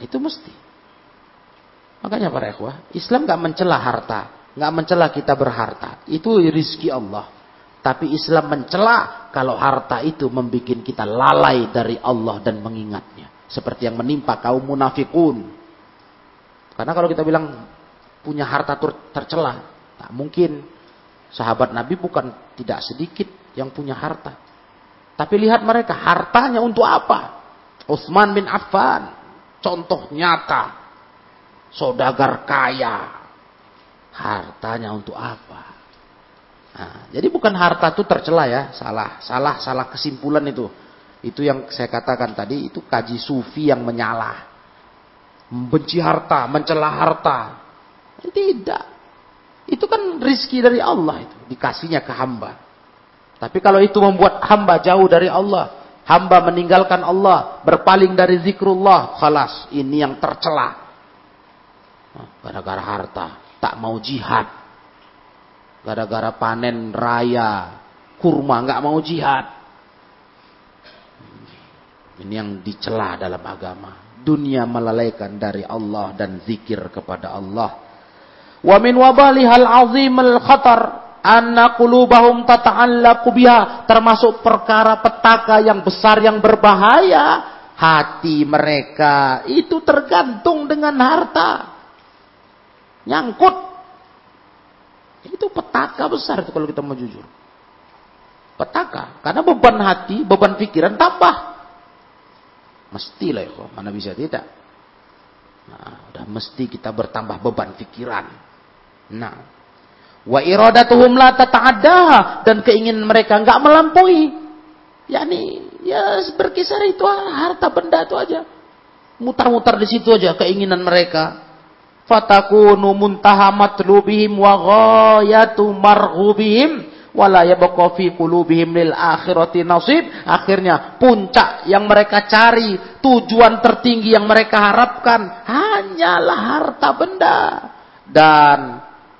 Itu mesti. Makanya para ikhwah, Islam gak mencela harta, gak mencela kita berharta. Itu rizki Allah. Tapi Islam mencela kalau harta itu membuat kita lalai dari Allah dan mengingatnya. Seperti yang menimpa kaum munafikun. Karena kalau kita bilang punya harta tercela, tak mungkin. Sahabat Nabi bukan tidak sedikit yang punya harta. Tapi lihat mereka, hartanya untuk apa? Utsman bin Affan, contoh nyata Saudagar kaya. Hartanya untuk apa? Nah, jadi bukan harta itu tercela ya, salah, salah, salah kesimpulan itu. Itu yang saya katakan tadi, itu kaji sufi yang menyalah. Membenci harta, mencela harta. Tidak. Itu kan rizki dari Allah itu, dikasihnya ke hamba. Tapi kalau itu membuat hamba jauh dari Allah, hamba meninggalkan Allah, berpaling dari zikrullah, khalas, ini yang tercela gara-gara harta, tak mau jihad. Gara-gara panen raya, kurma nggak mau jihad. Ini yang dicela dalam agama. Dunia melalaikan dari Allah dan zikir kepada Allah. Wa min wabalihal azim al khatar anna qulubahum tata'allaqu biha termasuk perkara petaka yang besar yang berbahaya hati mereka itu tergantung dengan harta Nyangkut. Itu petaka besar itu kalau kita mau jujur. Petaka. Karena beban hati, beban pikiran tambah. Mestilah ya. Mana bisa tidak. Nah, udah mesti kita bertambah beban pikiran. Nah. Wa iradatuhum la tata'addaha. Dan keinginan mereka nggak melampaui. Yani, ya berkisar itu harta benda itu aja. Mutar-mutar di situ aja keinginan mereka fatakunu muntaha matlubihim wa ghayatu marhubihim wala yabqa fi qulubihim lil akhirati nasib. Akhirnya puncak yang mereka cari tujuan tertinggi yang mereka harapkan hanyalah harta benda. Dan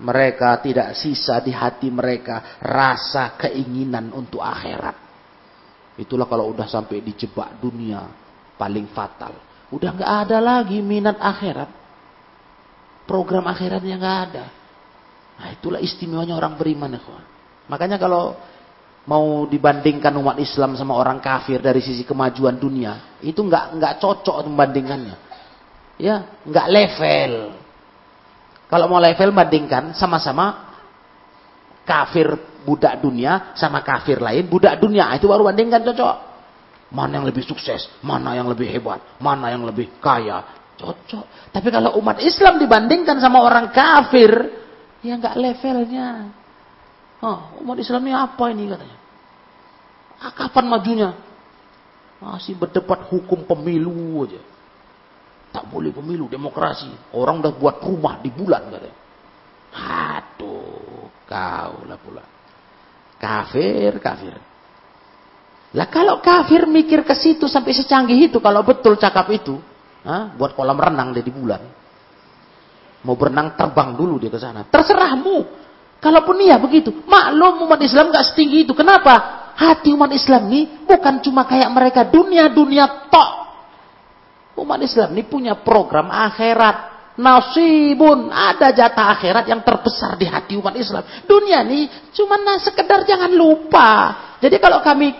mereka tidak sisa di hati mereka rasa keinginan untuk akhirat. Itulah kalau udah sampai dijebak dunia paling fatal. Udah nggak ada lagi minat akhirat program akhiratnya nggak ada. Nah, itulah istimewanya orang beriman kawan. Makanya kalau mau dibandingkan umat Islam sama orang kafir dari sisi kemajuan dunia, itu nggak nggak cocok membandingkannya. Ya, nggak level. Kalau mau level bandingkan sama-sama kafir budak dunia sama kafir lain budak dunia itu baru bandingkan cocok. Mana yang lebih sukses, mana yang lebih hebat, mana yang lebih kaya, Cocok. Tapi kalau umat Islam dibandingkan sama orang kafir, ya nggak levelnya. Oh, umat Islam ini apa ini katanya? Ah, kapan majunya? Masih berdebat hukum pemilu aja. Tak boleh pemilu, demokrasi. Orang udah buat rumah di bulan katanya. Aduh, kau lah pula. Kafir, kafir. Lah kalau kafir mikir ke situ sampai secanggih itu, kalau betul cakap itu, Hah? Buat kolam renang dia di bulan. Mau berenang terbang dulu dia ke sana. Terserahmu. Kalaupun iya begitu. Maklum umat Islam gak setinggi itu. Kenapa? Hati umat Islam ini bukan cuma kayak mereka dunia-dunia tok. Umat Islam ini punya program akhirat. Nasibun. Ada jatah akhirat yang terbesar di hati umat Islam. Dunia ini cuma nah, sekedar jangan lupa. Jadi kalau kami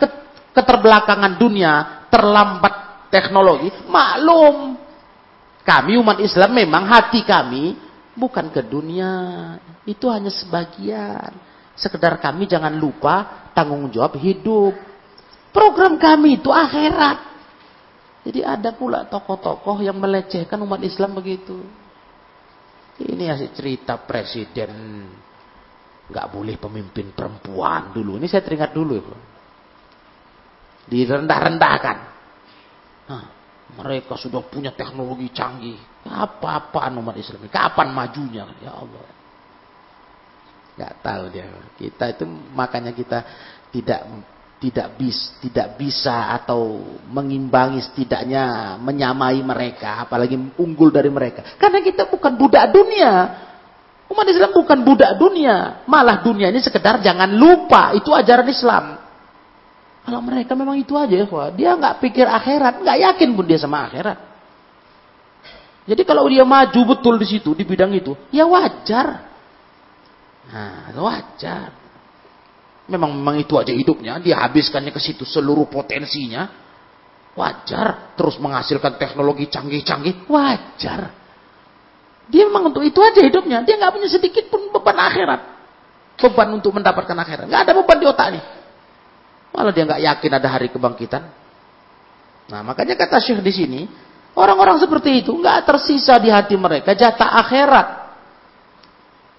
keterbelakangan dunia, terlambat teknologi, maklum. Kami umat Islam memang hati kami bukan ke dunia. Itu hanya sebagian. Sekedar kami jangan lupa tanggung jawab hidup. Program kami itu akhirat. Jadi ada pula tokoh-tokoh yang melecehkan umat Islam begitu. Ini asik cerita presiden nggak boleh pemimpin perempuan dulu. Ini saya teringat dulu. Direndah-rendahkan. Nah, mereka sudah punya teknologi canggih. Apa-apaan umat Islam ini? Kapan majunya? Ya Allah. Gak tahu dia. Kita itu makanya kita tidak tidak bis tidak bisa atau mengimbangi setidaknya menyamai mereka apalagi unggul dari mereka karena kita bukan budak dunia umat Islam bukan budak dunia malah dunia ini sekedar jangan lupa itu ajaran Islam kalau mereka memang itu aja ya dia nggak pikir akhirat nggak yakin pun dia sama akhirat jadi kalau dia maju betul di situ di bidang itu ya wajar nah wajar Memang memang itu aja hidupnya, dia habiskannya ke situ seluruh potensinya. Wajar. Terus menghasilkan teknologi canggih-canggih, wajar. Dia memang untuk itu aja hidupnya. Dia nggak punya sedikit pun beban akhirat. Beban untuk mendapatkan akhirat. Nggak ada beban di otaknya. Malah dia nggak yakin ada hari kebangkitan. Nah, makanya kata Syekh di sini, orang-orang seperti itu nggak tersisa di hati mereka jatah akhirat.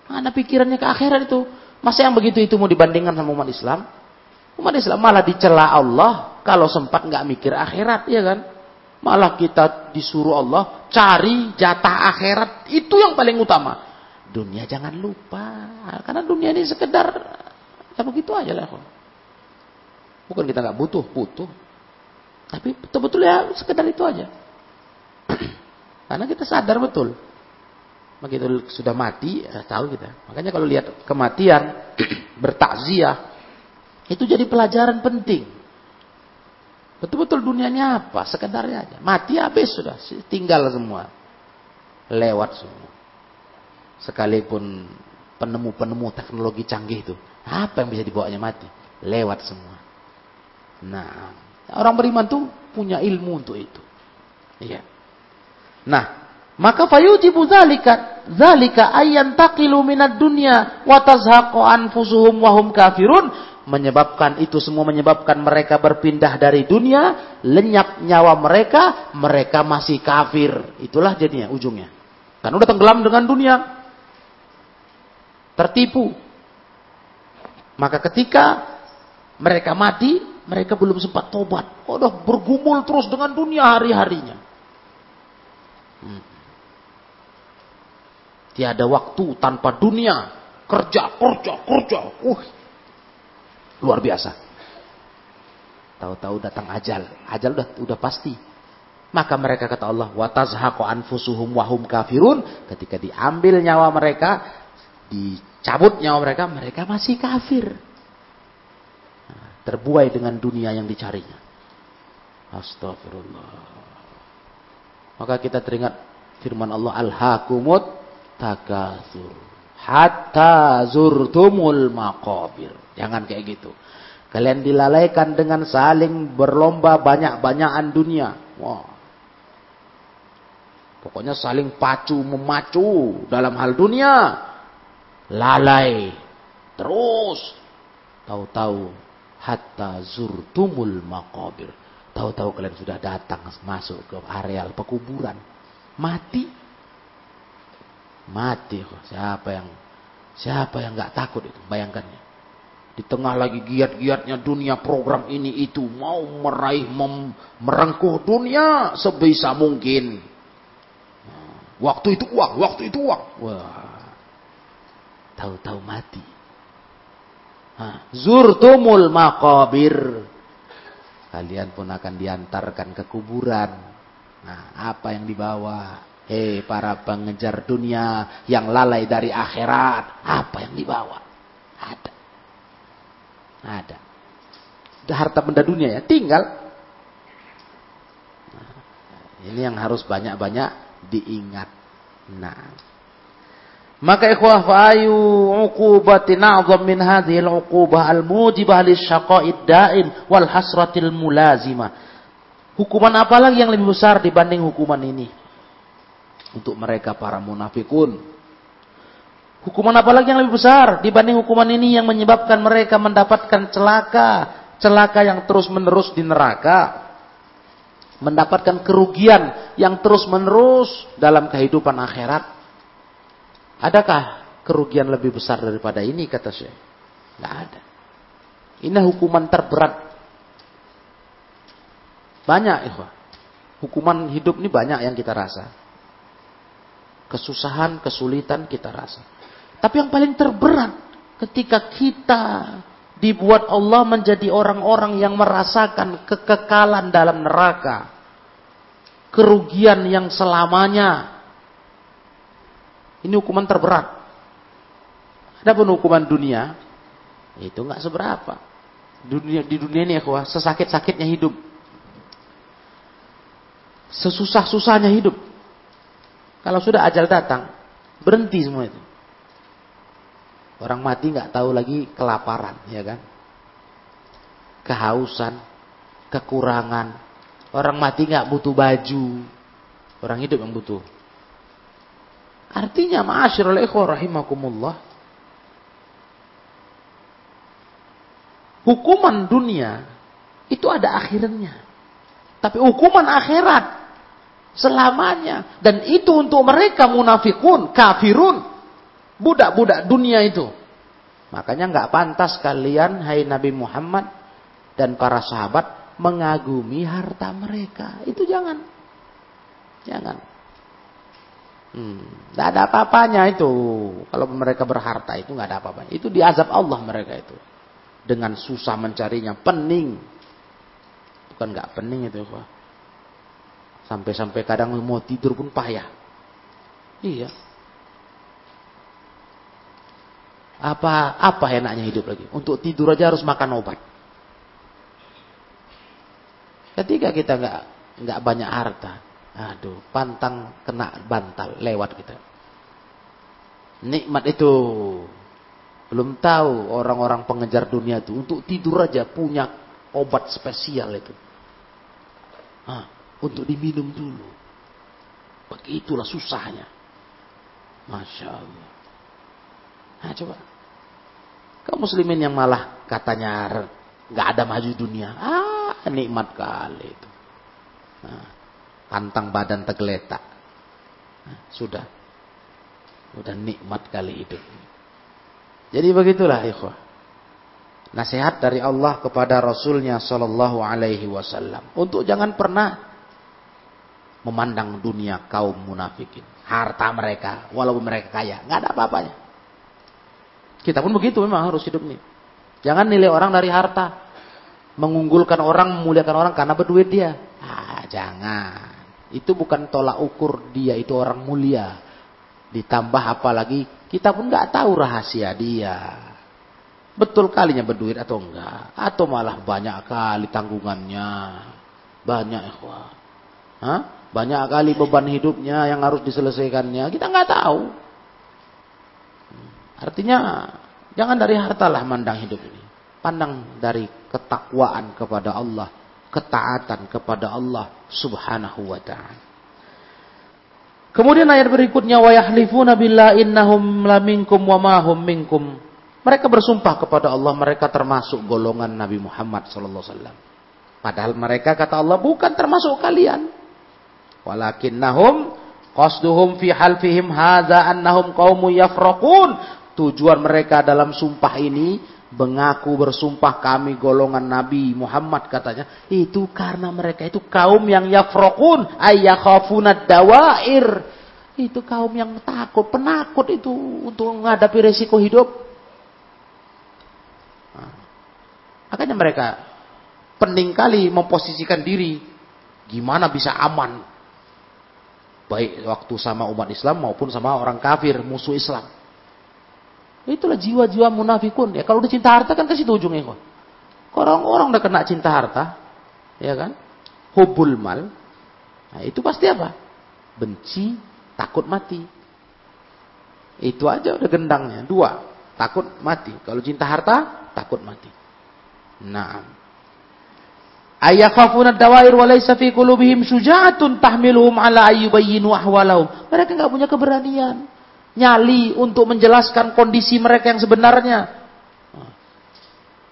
Mana pikirannya ke akhirat itu? Masa yang begitu itu mau dibandingkan sama umat Islam? Umat Islam malah dicela Allah kalau sempat nggak mikir akhirat, ya kan? Malah kita disuruh Allah cari jatah akhirat itu yang paling utama. Dunia jangan lupa, karena dunia ini sekedar ya begitu aja lah. Bukan kita nggak butuh, butuh. Tapi betul-betul ya sekedar itu aja. karena kita sadar betul. Begitu sudah mati eh, tahu kita. Makanya kalau lihat kematian bertakziah itu jadi pelajaran penting. Betul-betul dunianya apa? Sekedarnya aja. Mati habis sudah tinggal semua. Lewat semua. Sekalipun penemu-penemu teknologi canggih itu apa yang bisa dibawanya mati? Lewat semua nah orang beriman tuh punya ilmu untuk itu iya nah maka fayujibu zalika zalika ayyan taqilu minad dunya wa tazhaqu anfusuhum wa hum kafirun menyebabkan itu semua menyebabkan mereka berpindah dari dunia, lenyap nyawa mereka, mereka masih kafir. Itulah jadinya ujungnya. Kan udah tenggelam dengan dunia. Tertipu. Maka ketika mereka mati, mereka belum sempat tobat. Udah bergumul terus dengan dunia hari-harinya. Hmm. Tiada waktu tanpa dunia. Kerja, kerja, kerja. Uh, luar biasa. Tahu-tahu datang ajal. Ajal udah udah pasti. Maka mereka kata Allah, anfusuhum wahum kafirun. Ketika diambil nyawa mereka, dicabut nyawa mereka, mereka masih kafir. Terbuai dengan dunia yang dicarinya. Astagfirullah. Maka kita teringat firman Allah, Al-Hakumut takasur hatta zurtumul maqabir. Jangan kayak gitu. Kalian dilalaikan dengan saling berlomba banyak-banyakan dunia. Wah. Pokoknya saling pacu memacu dalam hal dunia. Lalai. Terus. Tahu-tahu hatta zurtumul maqabir. Tahu-tahu kalian sudah datang masuk ke areal pekuburan. Mati Mati. Siapa yang siapa yang nggak takut itu? Bayangkan ya. Di tengah lagi giat-giatnya dunia program ini itu mau meraih mem, merengkuh dunia sebisa mungkin. Waktu itu uang, waktu itu uang. Wah. Tahu-tahu mati. Zurtumul maqabir. Kalian pun akan diantarkan ke kuburan. Nah, apa yang dibawa? Hei para pengejar dunia yang lalai dari akhirat. Apa yang dibawa? Ada. Ada. Harta benda dunia ya. Tinggal. Nah, ini yang harus banyak-banyak diingat. Nah. Maka ikhwah fa'ayu uqubatin a'zam min hadhihi al-uqubah al-mujibah lisyaqa'id da'in wal hasratil mulazimah. Hukuman apa lagi yang lebih besar dibanding hukuman ini? untuk mereka para munafikun. Hukuman apa lagi yang lebih besar dibanding hukuman ini yang menyebabkan mereka mendapatkan celaka, celaka yang terus-menerus di neraka. Mendapatkan kerugian yang terus-menerus dalam kehidupan akhirat. Adakah kerugian lebih besar daripada ini kata saya? Tidak ada. Ini hukuman terberat. Banyak ikhwah. Hukuman hidup ini banyak yang kita rasa. Kesusahan, kesulitan kita rasa. Tapi yang paling terberat ketika kita dibuat Allah menjadi orang-orang yang merasakan kekekalan dalam neraka. Kerugian yang selamanya. Ini hukuman terberat. Adapun hukuman dunia, itu nggak seberapa. Dunia, di dunia ini ya sesakit-sakitnya hidup. Sesusah-susahnya hidup. Kalau sudah ajal datang, berhenti semua itu. Orang mati nggak tahu lagi kelaparan, ya kan? Kehausan, kekurangan. Orang mati nggak butuh baju. Orang hidup yang butuh. Artinya ma'asyiral rahimakumullah. Hukuman dunia itu ada akhirnya. Tapi hukuman akhirat selamanya. Dan itu untuk mereka munafikun, kafirun. Budak-budak dunia itu. Makanya nggak pantas kalian, hai Nabi Muhammad dan para sahabat, mengagumi harta mereka. Itu jangan. Jangan. Hmm, ada apa-apanya itu. Kalau mereka berharta itu nggak ada apa-apanya. Itu diazab Allah mereka itu. Dengan susah mencarinya, pening. Bukan nggak pening itu. Sampai-sampai kadang mau tidur pun payah. Iya. Apa apa enaknya hidup lagi? Untuk tidur aja harus makan obat. Ketika kita nggak nggak banyak harta, aduh, pantang kena bantal lewat kita. Nikmat itu belum tahu orang-orang pengejar dunia itu untuk tidur aja punya obat spesial itu. Nah, untuk diminum dulu. Begitulah susahnya. Masya Allah. Nah coba. Kaum muslimin yang malah katanya nggak ada maju dunia. Ah nikmat kali itu. Nah, pantang badan tergeletak. Sudah. Sudah nikmat kali hidup. Jadi begitulah ikhwah nasihat dari Allah kepada Rasulnya Shallallahu Alaihi Wasallam untuk jangan pernah memandang dunia kaum munafikin, harta mereka, walaupun mereka kaya, nggak ada apa-apanya. Kita pun begitu memang harus hidup nih. Jangan nilai orang dari harta, mengunggulkan orang, memuliakan orang karena berduit dia. Ah, jangan. Itu bukan tolak ukur dia itu orang mulia. Ditambah apalagi kita pun nggak tahu rahasia dia. Betul kalinya berduit atau enggak? Atau malah banyak kali tanggungannya. Banyak ikhwah. Hah? Banyak kali beban hidupnya yang harus diselesaikannya. Kita enggak tahu. Artinya jangan dari harta lah mandang hidup ini. Pandang dari ketakwaan kepada Allah. Ketaatan kepada Allah subhanahu wa ta'ala. Kemudian ayat berikutnya wa yahlifuna billahi innahum laminkum wa ma hum minkum mereka bersumpah kepada Allah mereka termasuk golongan Nabi Muhammad sallallahu alaihi wasallam. Padahal mereka kata Allah bukan termasuk kalian. Walakinnahum qasduhum fi halfihim hadza annahum qaumun yafraqun. Tujuan mereka dalam sumpah ini mengaku bersumpah kami golongan Nabi Muhammad katanya itu karena mereka itu kaum yang yafraqun ayyakhafuna dawair. Itu kaum yang takut, penakut itu untuk menghadapi resiko hidup. Makanya mereka penting kali memposisikan diri gimana bisa aman. Baik waktu sama umat Islam maupun sama orang kafir, musuh Islam. Itulah jiwa-jiwa munafikun. Ya kalau udah cinta harta kan ke situ ujungnya kok. Orang-orang udah kena cinta harta, ya kan? Hubul mal. Nah, itu pasti apa? Benci, takut mati. Itu aja udah gendangnya. Dua, takut mati. Kalau cinta harta, takut mati. Nah. Ayakhafuna dawair wa laysa fi qulubihim syuja'atun tahmiluhum ala ayyubayyinu ahwalahum. Mereka enggak punya keberanian nyali untuk menjelaskan kondisi mereka yang sebenarnya.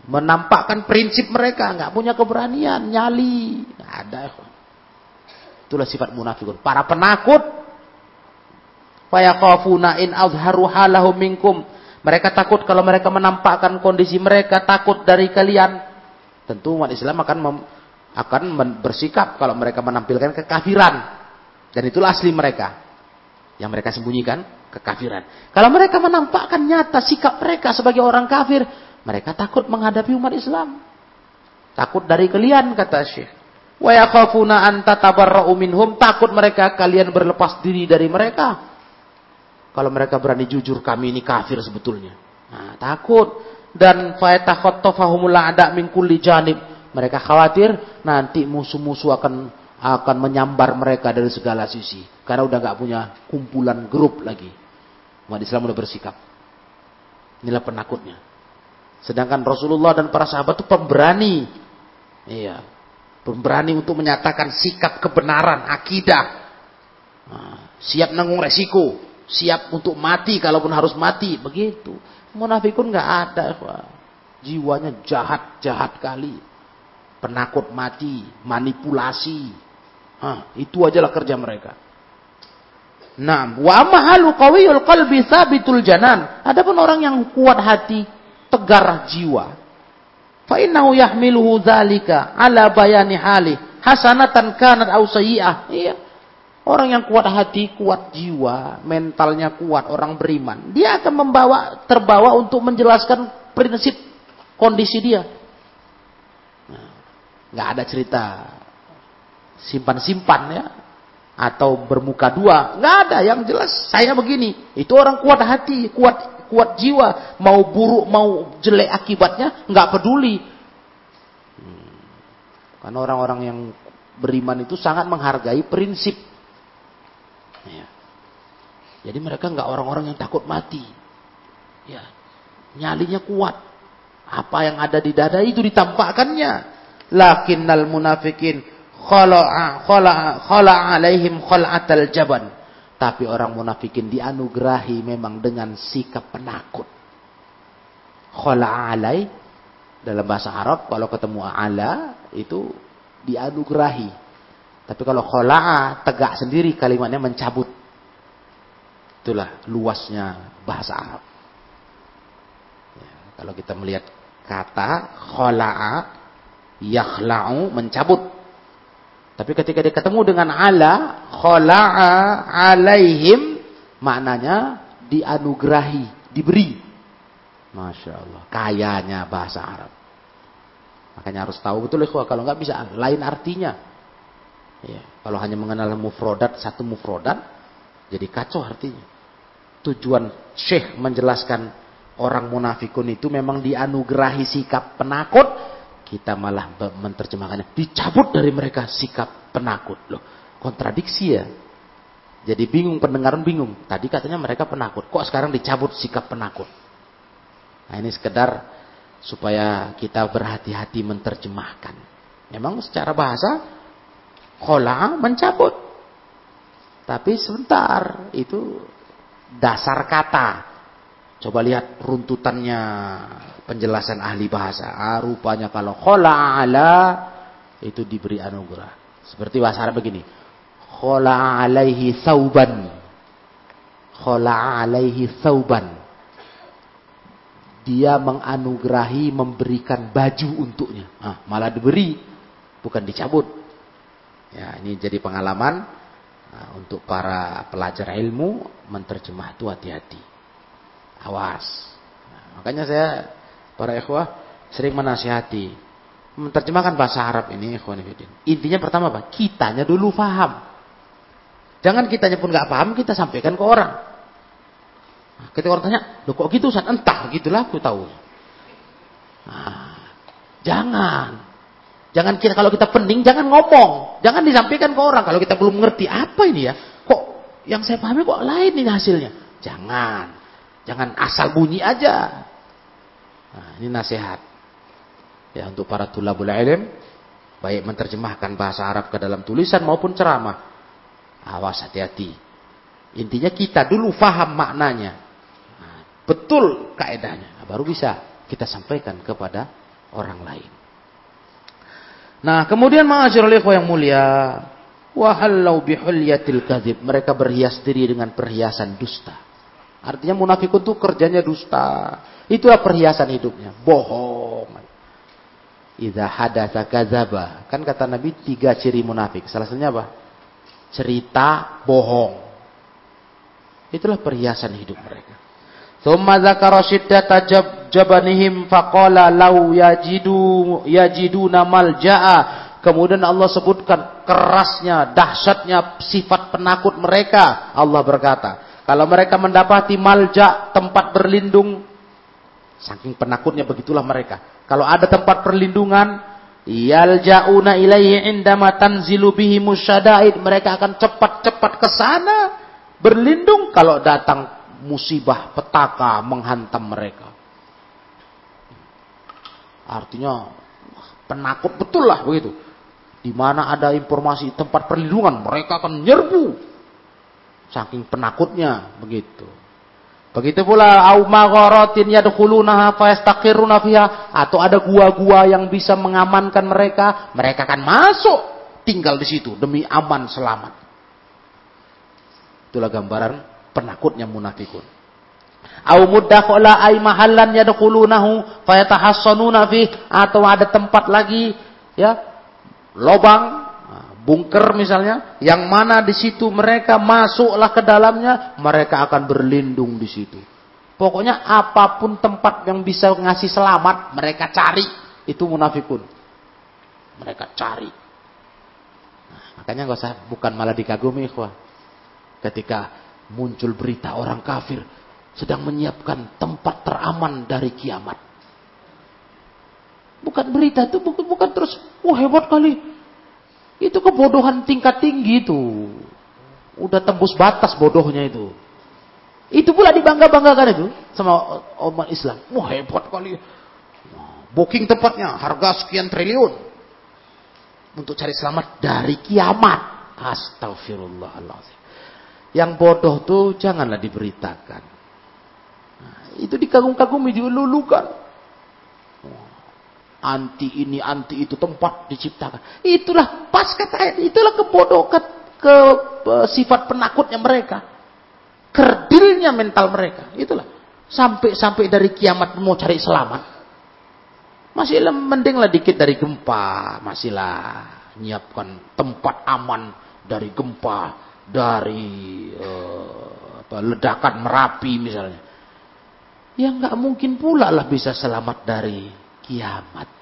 Menampakkan prinsip mereka, enggak punya keberanian, nyali. Enggak ada. Itulah sifat munafikun. Para penakut. Fayakhafuna in azharu halahum minkum. Mereka takut kalau mereka menampakkan kondisi mereka, takut dari kalian. Tentu umat Islam akan akan bersikap kalau mereka menampilkan kekafiran. Dan itulah asli mereka. Yang mereka sembunyikan, kekafiran. Kalau mereka menampakkan nyata sikap mereka sebagai orang kafir, mereka takut menghadapi umat Islam. Takut dari kalian, kata Syekh. Wa yakhafuna an tatabarra'u minhum, takut mereka kalian berlepas diri dari mereka. Kalau mereka berani jujur, kami ini kafir sebetulnya. Nah, takut. Dan fayatakhattafahumul a'da min kulli janib mereka khawatir nanti musuh-musuh akan akan menyambar mereka dari segala sisi. Karena udah nggak punya kumpulan grup lagi. Umat Islam udah bersikap. Inilah penakutnya. Sedangkan Rasulullah dan para sahabat itu pemberani. Iya. Pemberani untuk menyatakan sikap kebenaran, akidah. Nah, siap nanggung resiko. Siap untuk mati kalaupun harus mati. Begitu. Munafikun nggak ada. Jiwanya jahat-jahat kali penakut mati, manipulasi. Hah, itu ajalah kerja mereka. Nah, wa mahalu qawiyul qalbi sabitul janan. Adapun orang yang kuat hati, tegar jiwa. Fa innahu yahmiluhu dzalika ala bayani hali hasanatan kanat aw sayyi'ah. Iya. Orang yang kuat hati, kuat jiwa, mentalnya kuat, orang beriman. Dia akan membawa terbawa untuk menjelaskan prinsip kondisi dia nggak ada cerita simpan-simpan ya atau bermuka dua nggak ada. Yang jelas saya begini. Itu orang kuat hati kuat kuat jiwa. Mau buruk mau jelek akibatnya nggak peduli. Hmm. karena orang-orang yang beriman itu sangat menghargai prinsip. Ya. jadi mereka nggak orang-orang yang takut mati. Ya. Nyalinya kuat. Apa yang ada di dada itu ditampakkannya. Lakinnal munafikin khala'a khala'a khala'a alaihim khal'atal jaban tapi orang munafikin dianugerahi memang dengan sikap penakut. Khala'a alai dalam bahasa Arab kalau ketemu ala itu dianugerahi. Tapi kalau khala'a tegak sendiri kalimatnya mencabut. Itulah luasnya bahasa Arab. Ya, kalau kita melihat kata khala'a yakhla'u mencabut. Tapi ketika dia ketemu dengan ala, khala'a alaihim maknanya dianugerahi, diberi. Masya Allah, kayanya bahasa Arab. Makanya harus tahu betul ikhwah, kalau nggak bisa lain artinya. Ya, kalau hanya mengenal mufrodat, satu mufrodat, jadi kacau artinya. Tujuan Syekh menjelaskan orang munafikun itu memang dianugerahi sikap penakut kita malah menerjemahkannya. Dicabut dari mereka sikap penakut. Loh kontradiksi ya. Jadi bingung pendengaran bingung. Tadi katanya mereka penakut. Kok sekarang dicabut sikap penakut? Nah ini sekedar supaya kita berhati-hati menerjemahkan. Memang secara bahasa kola mencabut. Tapi sebentar itu dasar kata Coba lihat runtutannya penjelasan ahli bahasa. Ah, rupanya kalau khola ala itu diberi anugerah. Seperti bahasa Arab begini. Khola alaihi sauban. Khola alaihi sauban. Dia menganugerahi memberikan baju untuknya. Ah, malah diberi, bukan dicabut. Ya, ini jadi pengalaman nah, untuk para pelajar ilmu menterjemah itu hati-hati. Awas. Nah, makanya saya para ikhwah sering menasihati menerjemahkan bahasa Arab ini ikhwanifidin. Intinya pertama apa? Kitanya dulu paham. Jangan kitanya pun nggak paham kita sampaikan ke orang. Nah, ketika orang tanya, lo kok gitu Ustaz? Entah, begitulah aku tahu. Nah, jangan. Jangan kita kalau kita pening jangan ngomong, jangan disampaikan ke orang kalau kita belum mengerti apa ini ya. Kok yang saya pahami kok lain ini hasilnya? Jangan. Jangan asal bunyi aja. Nah, ini nasihat. Ya untuk para tulabul ilm Baik menerjemahkan bahasa Arab ke dalam tulisan maupun ceramah. Awas hati-hati. Intinya kita dulu faham maknanya. Nah, betul kaedahnya. Nah, baru bisa kita sampaikan kepada orang lain. Nah, kemudian ma'asyiral ikhwah yang mulia, wahallau bihulyatil kadzib. Mereka berhias diri dengan perhiasan dusta. Artinya munafikun itu kerjanya dusta. Itulah perhiasan hidupnya, bohong. Idza hadatsa kadzaba. Kan kata Nabi tiga ciri munafik. Salah satunya apa? Cerita bohong. Itulah perhiasan hidup mereka. Tsumma dzakara shiddata jabanihim faqala law yajidu yajiduna malja'a. Kemudian Allah sebutkan kerasnya, dahsyatnya sifat penakut mereka. Allah berkata, kalau mereka mendapati malja, tempat berlindung, saking penakutnya begitulah mereka. Kalau ada tempat perlindungan, yalja'una ilaihi indama tanzilu bihi musyada'id. Mereka akan cepat-cepat ke sana berlindung kalau datang musibah petaka menghantam mereka. Artinya penakut betul lah begitu. Di mana ada informasi tempat perlindungan, mereka akan nyerbu. Saking penakutnya begitu. Begitu pula au magharatin yadkhulunaha fayastaqirruna fiha atau ada gua-gua yang bisa mengamankan mereka, mereka akan masuk tinggal di situ demi aman selamat. Itulah gambaran penakutnya munafikun. Au muddakhala ay mahallan yadkhulunahu fayatahassanuna fi atau ada tempat lagi ya lobang bunker misalnya, yang mana di situ mereka masuklah ke dalamnya, mereka akan berlindung di situ. Pokoknya apa pun tempat yang bisa ngasih selamat, mereka cari. Itu munafikun. Mereka cari. Nah, makanya nggak usah, bukan malah dikagumi, ikhwah. Ketika muncul berita orang kafir sedang menyiapkan tempat teraman dari kiamat. Bukan berita itu, bukan, bukan terus, wah oh, hebat kali, itu kebodohan tingkat tinggi itu. Udah tembus batas bodohnya itu. Itu pula dibangga-banggakan itu sama umat Islam. Wah hebat kali. Booking tempatnya harga sekian triliun. Untuk cari selamat dari kiamat. Astagfirullahaladzim. Yang bodoh tuh janganlah diberitakan. Nah, itu dikagum-kagumi, diululukan anti ini, anti itu tempat diciptakan. Itulah pas kata itulah kebodohan ke, ke sifat penakutnya mereka. Kerdilnya mental mereka. Itulah. Sampai sampai dari kiamat mau cari selamat. Masih mendinglah dikit dari gempa, masihlah nyiapkan tempat aman dari gempa, dari uh, apa, ledakan merapi misalnya. Ya nggak mungkin pula lah bisa selamat dari kiamat.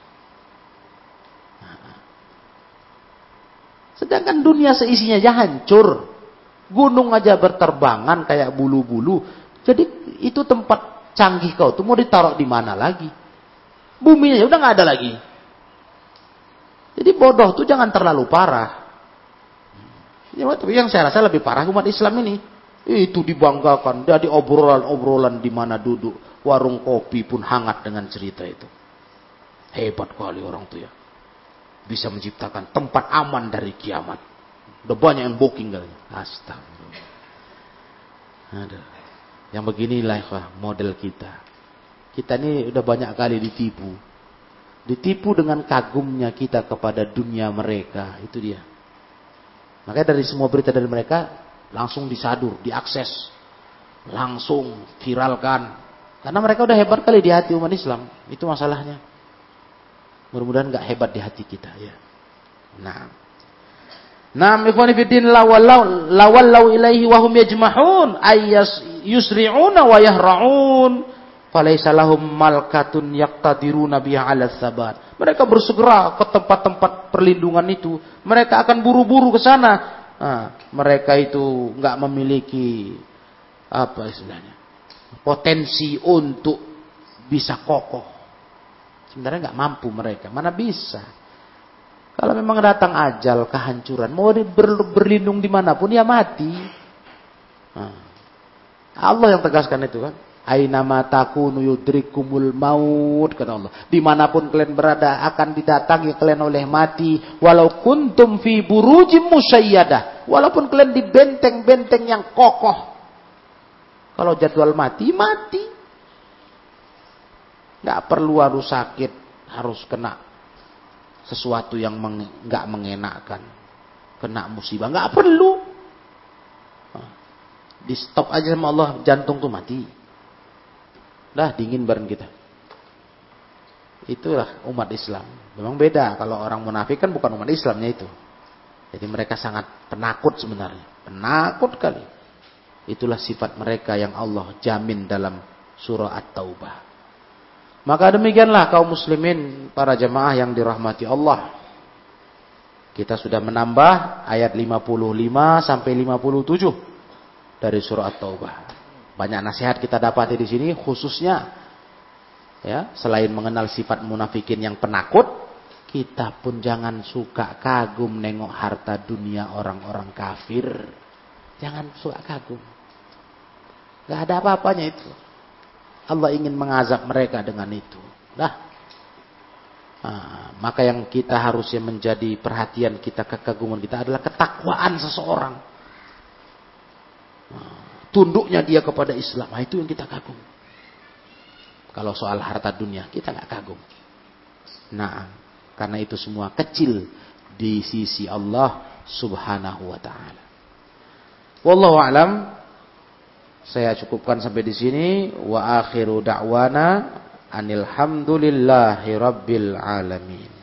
Sedangkan dunia seisinya aja hancur. Gunung aja berterbangan kayak bulu-bulu. Jadi itu tempat canggih kau tuh mau ditaruh di mana lagi? Buminya udah nggak ada lagi. Jadi bodoh tuh jangan terlalu parah. Ya, tapi yang saya rasa lebih parah umat Islam ini. Itu dibanggakan. Dari obrolan-obrolan di mana duduk. Warung kopi pun hangat dengan cerita itu. Hebat kali orang tuh ya. Bisa menciptakan tempat aman dari kiamat. Udah banyak yang booking kali. Astagfirullah. Ada. Yang beginilah model kita. Kita ini udah banyak kali ditipu. Ditipu dengan kagumnya kita kepada dunia mereka. Itu dia. Makanya dari semua berita dari mereka langsung disadur, diakses. Langsung viralkan. Karena mereka udah hebat kali di hati umat Islam. Itu masalahnya. Mudah-mudahan nggak hebat di hati kita ya. Nah. Nah, ikhwani fiddin lawallau lawallau ilaihi wa hum yajmahun ayas yusri'una wa yahra'un falaysa lahum malkatun yaqtadiruna biha 'ala sabat. Mereka bersegera ke tempat-tempat perlindungan itu. Mereka akan buru-buru ke sana. Nah, mereka itu nggak memiliki apa istilahnya? Potensi untuk bisa kokoh Sebenarnya nggak mampu mereka. Mana bisa? Kalau memang datang ajal, kehancuran, mau ber, berlindung di mana pun ya mati. Nah, Allah yang tegaskan itu kan. Aina takunu yudrikumul maut kata Allah. Di mana pun kalian berada akan didatangi kalian oleh mati. Walau kuntum fi burujim musayyadah. Walaupun kalian di benteng-benteng yang kokoh. Kalau jadwal mati, mati. Gak perlu harus sakit. Harus kena sesuatu yang meng, gak mengenakkan. Kena musibah. Gak perlu. Di stop aja sama Allah jantung tuh mati. Dah dingin bareng kita. Itulah umat Islam. Memang beda kalau orang munafik kan bukan umat Islamnya itu. Jadi mereka sangat penakut sebenarnya. Penakut kali. Itulah sifat mereka yang Allah jamin dalam surah At-Taubah. Maka demikianlah kaum muslimin para jemaah yang dirahmati Allah. Kita sudah menambah ayat 55 sampai 57 dari surah At-Taubah. Banyak nasihat kita dapati di sini khususnya ya, selain mengenal sifat munafikin yang penakut, kita pun jangan suka kagum nengok harta dunia orang-orang kafir. Jangan suka kagum. Gak ada apa-apanya itu. Allah ingin mengazab mereka dengan itu. Nah, maka yang kita harusnya menjadi perhatian kita, kekaguman kita adalah ketakwaan seseorang. Nah, tunduknya dia kepada Islam. Nah, itu yang kita kagum. Kalau soal harta dunia, kita nggak kagum. Nah, karena itu semua kecil di sisi Allah Subhanahu wa taala. Wallahu alam. Saya cukupkan sampai di sini wa akhiru da'wana anil hamdulillahi rabbil alamin.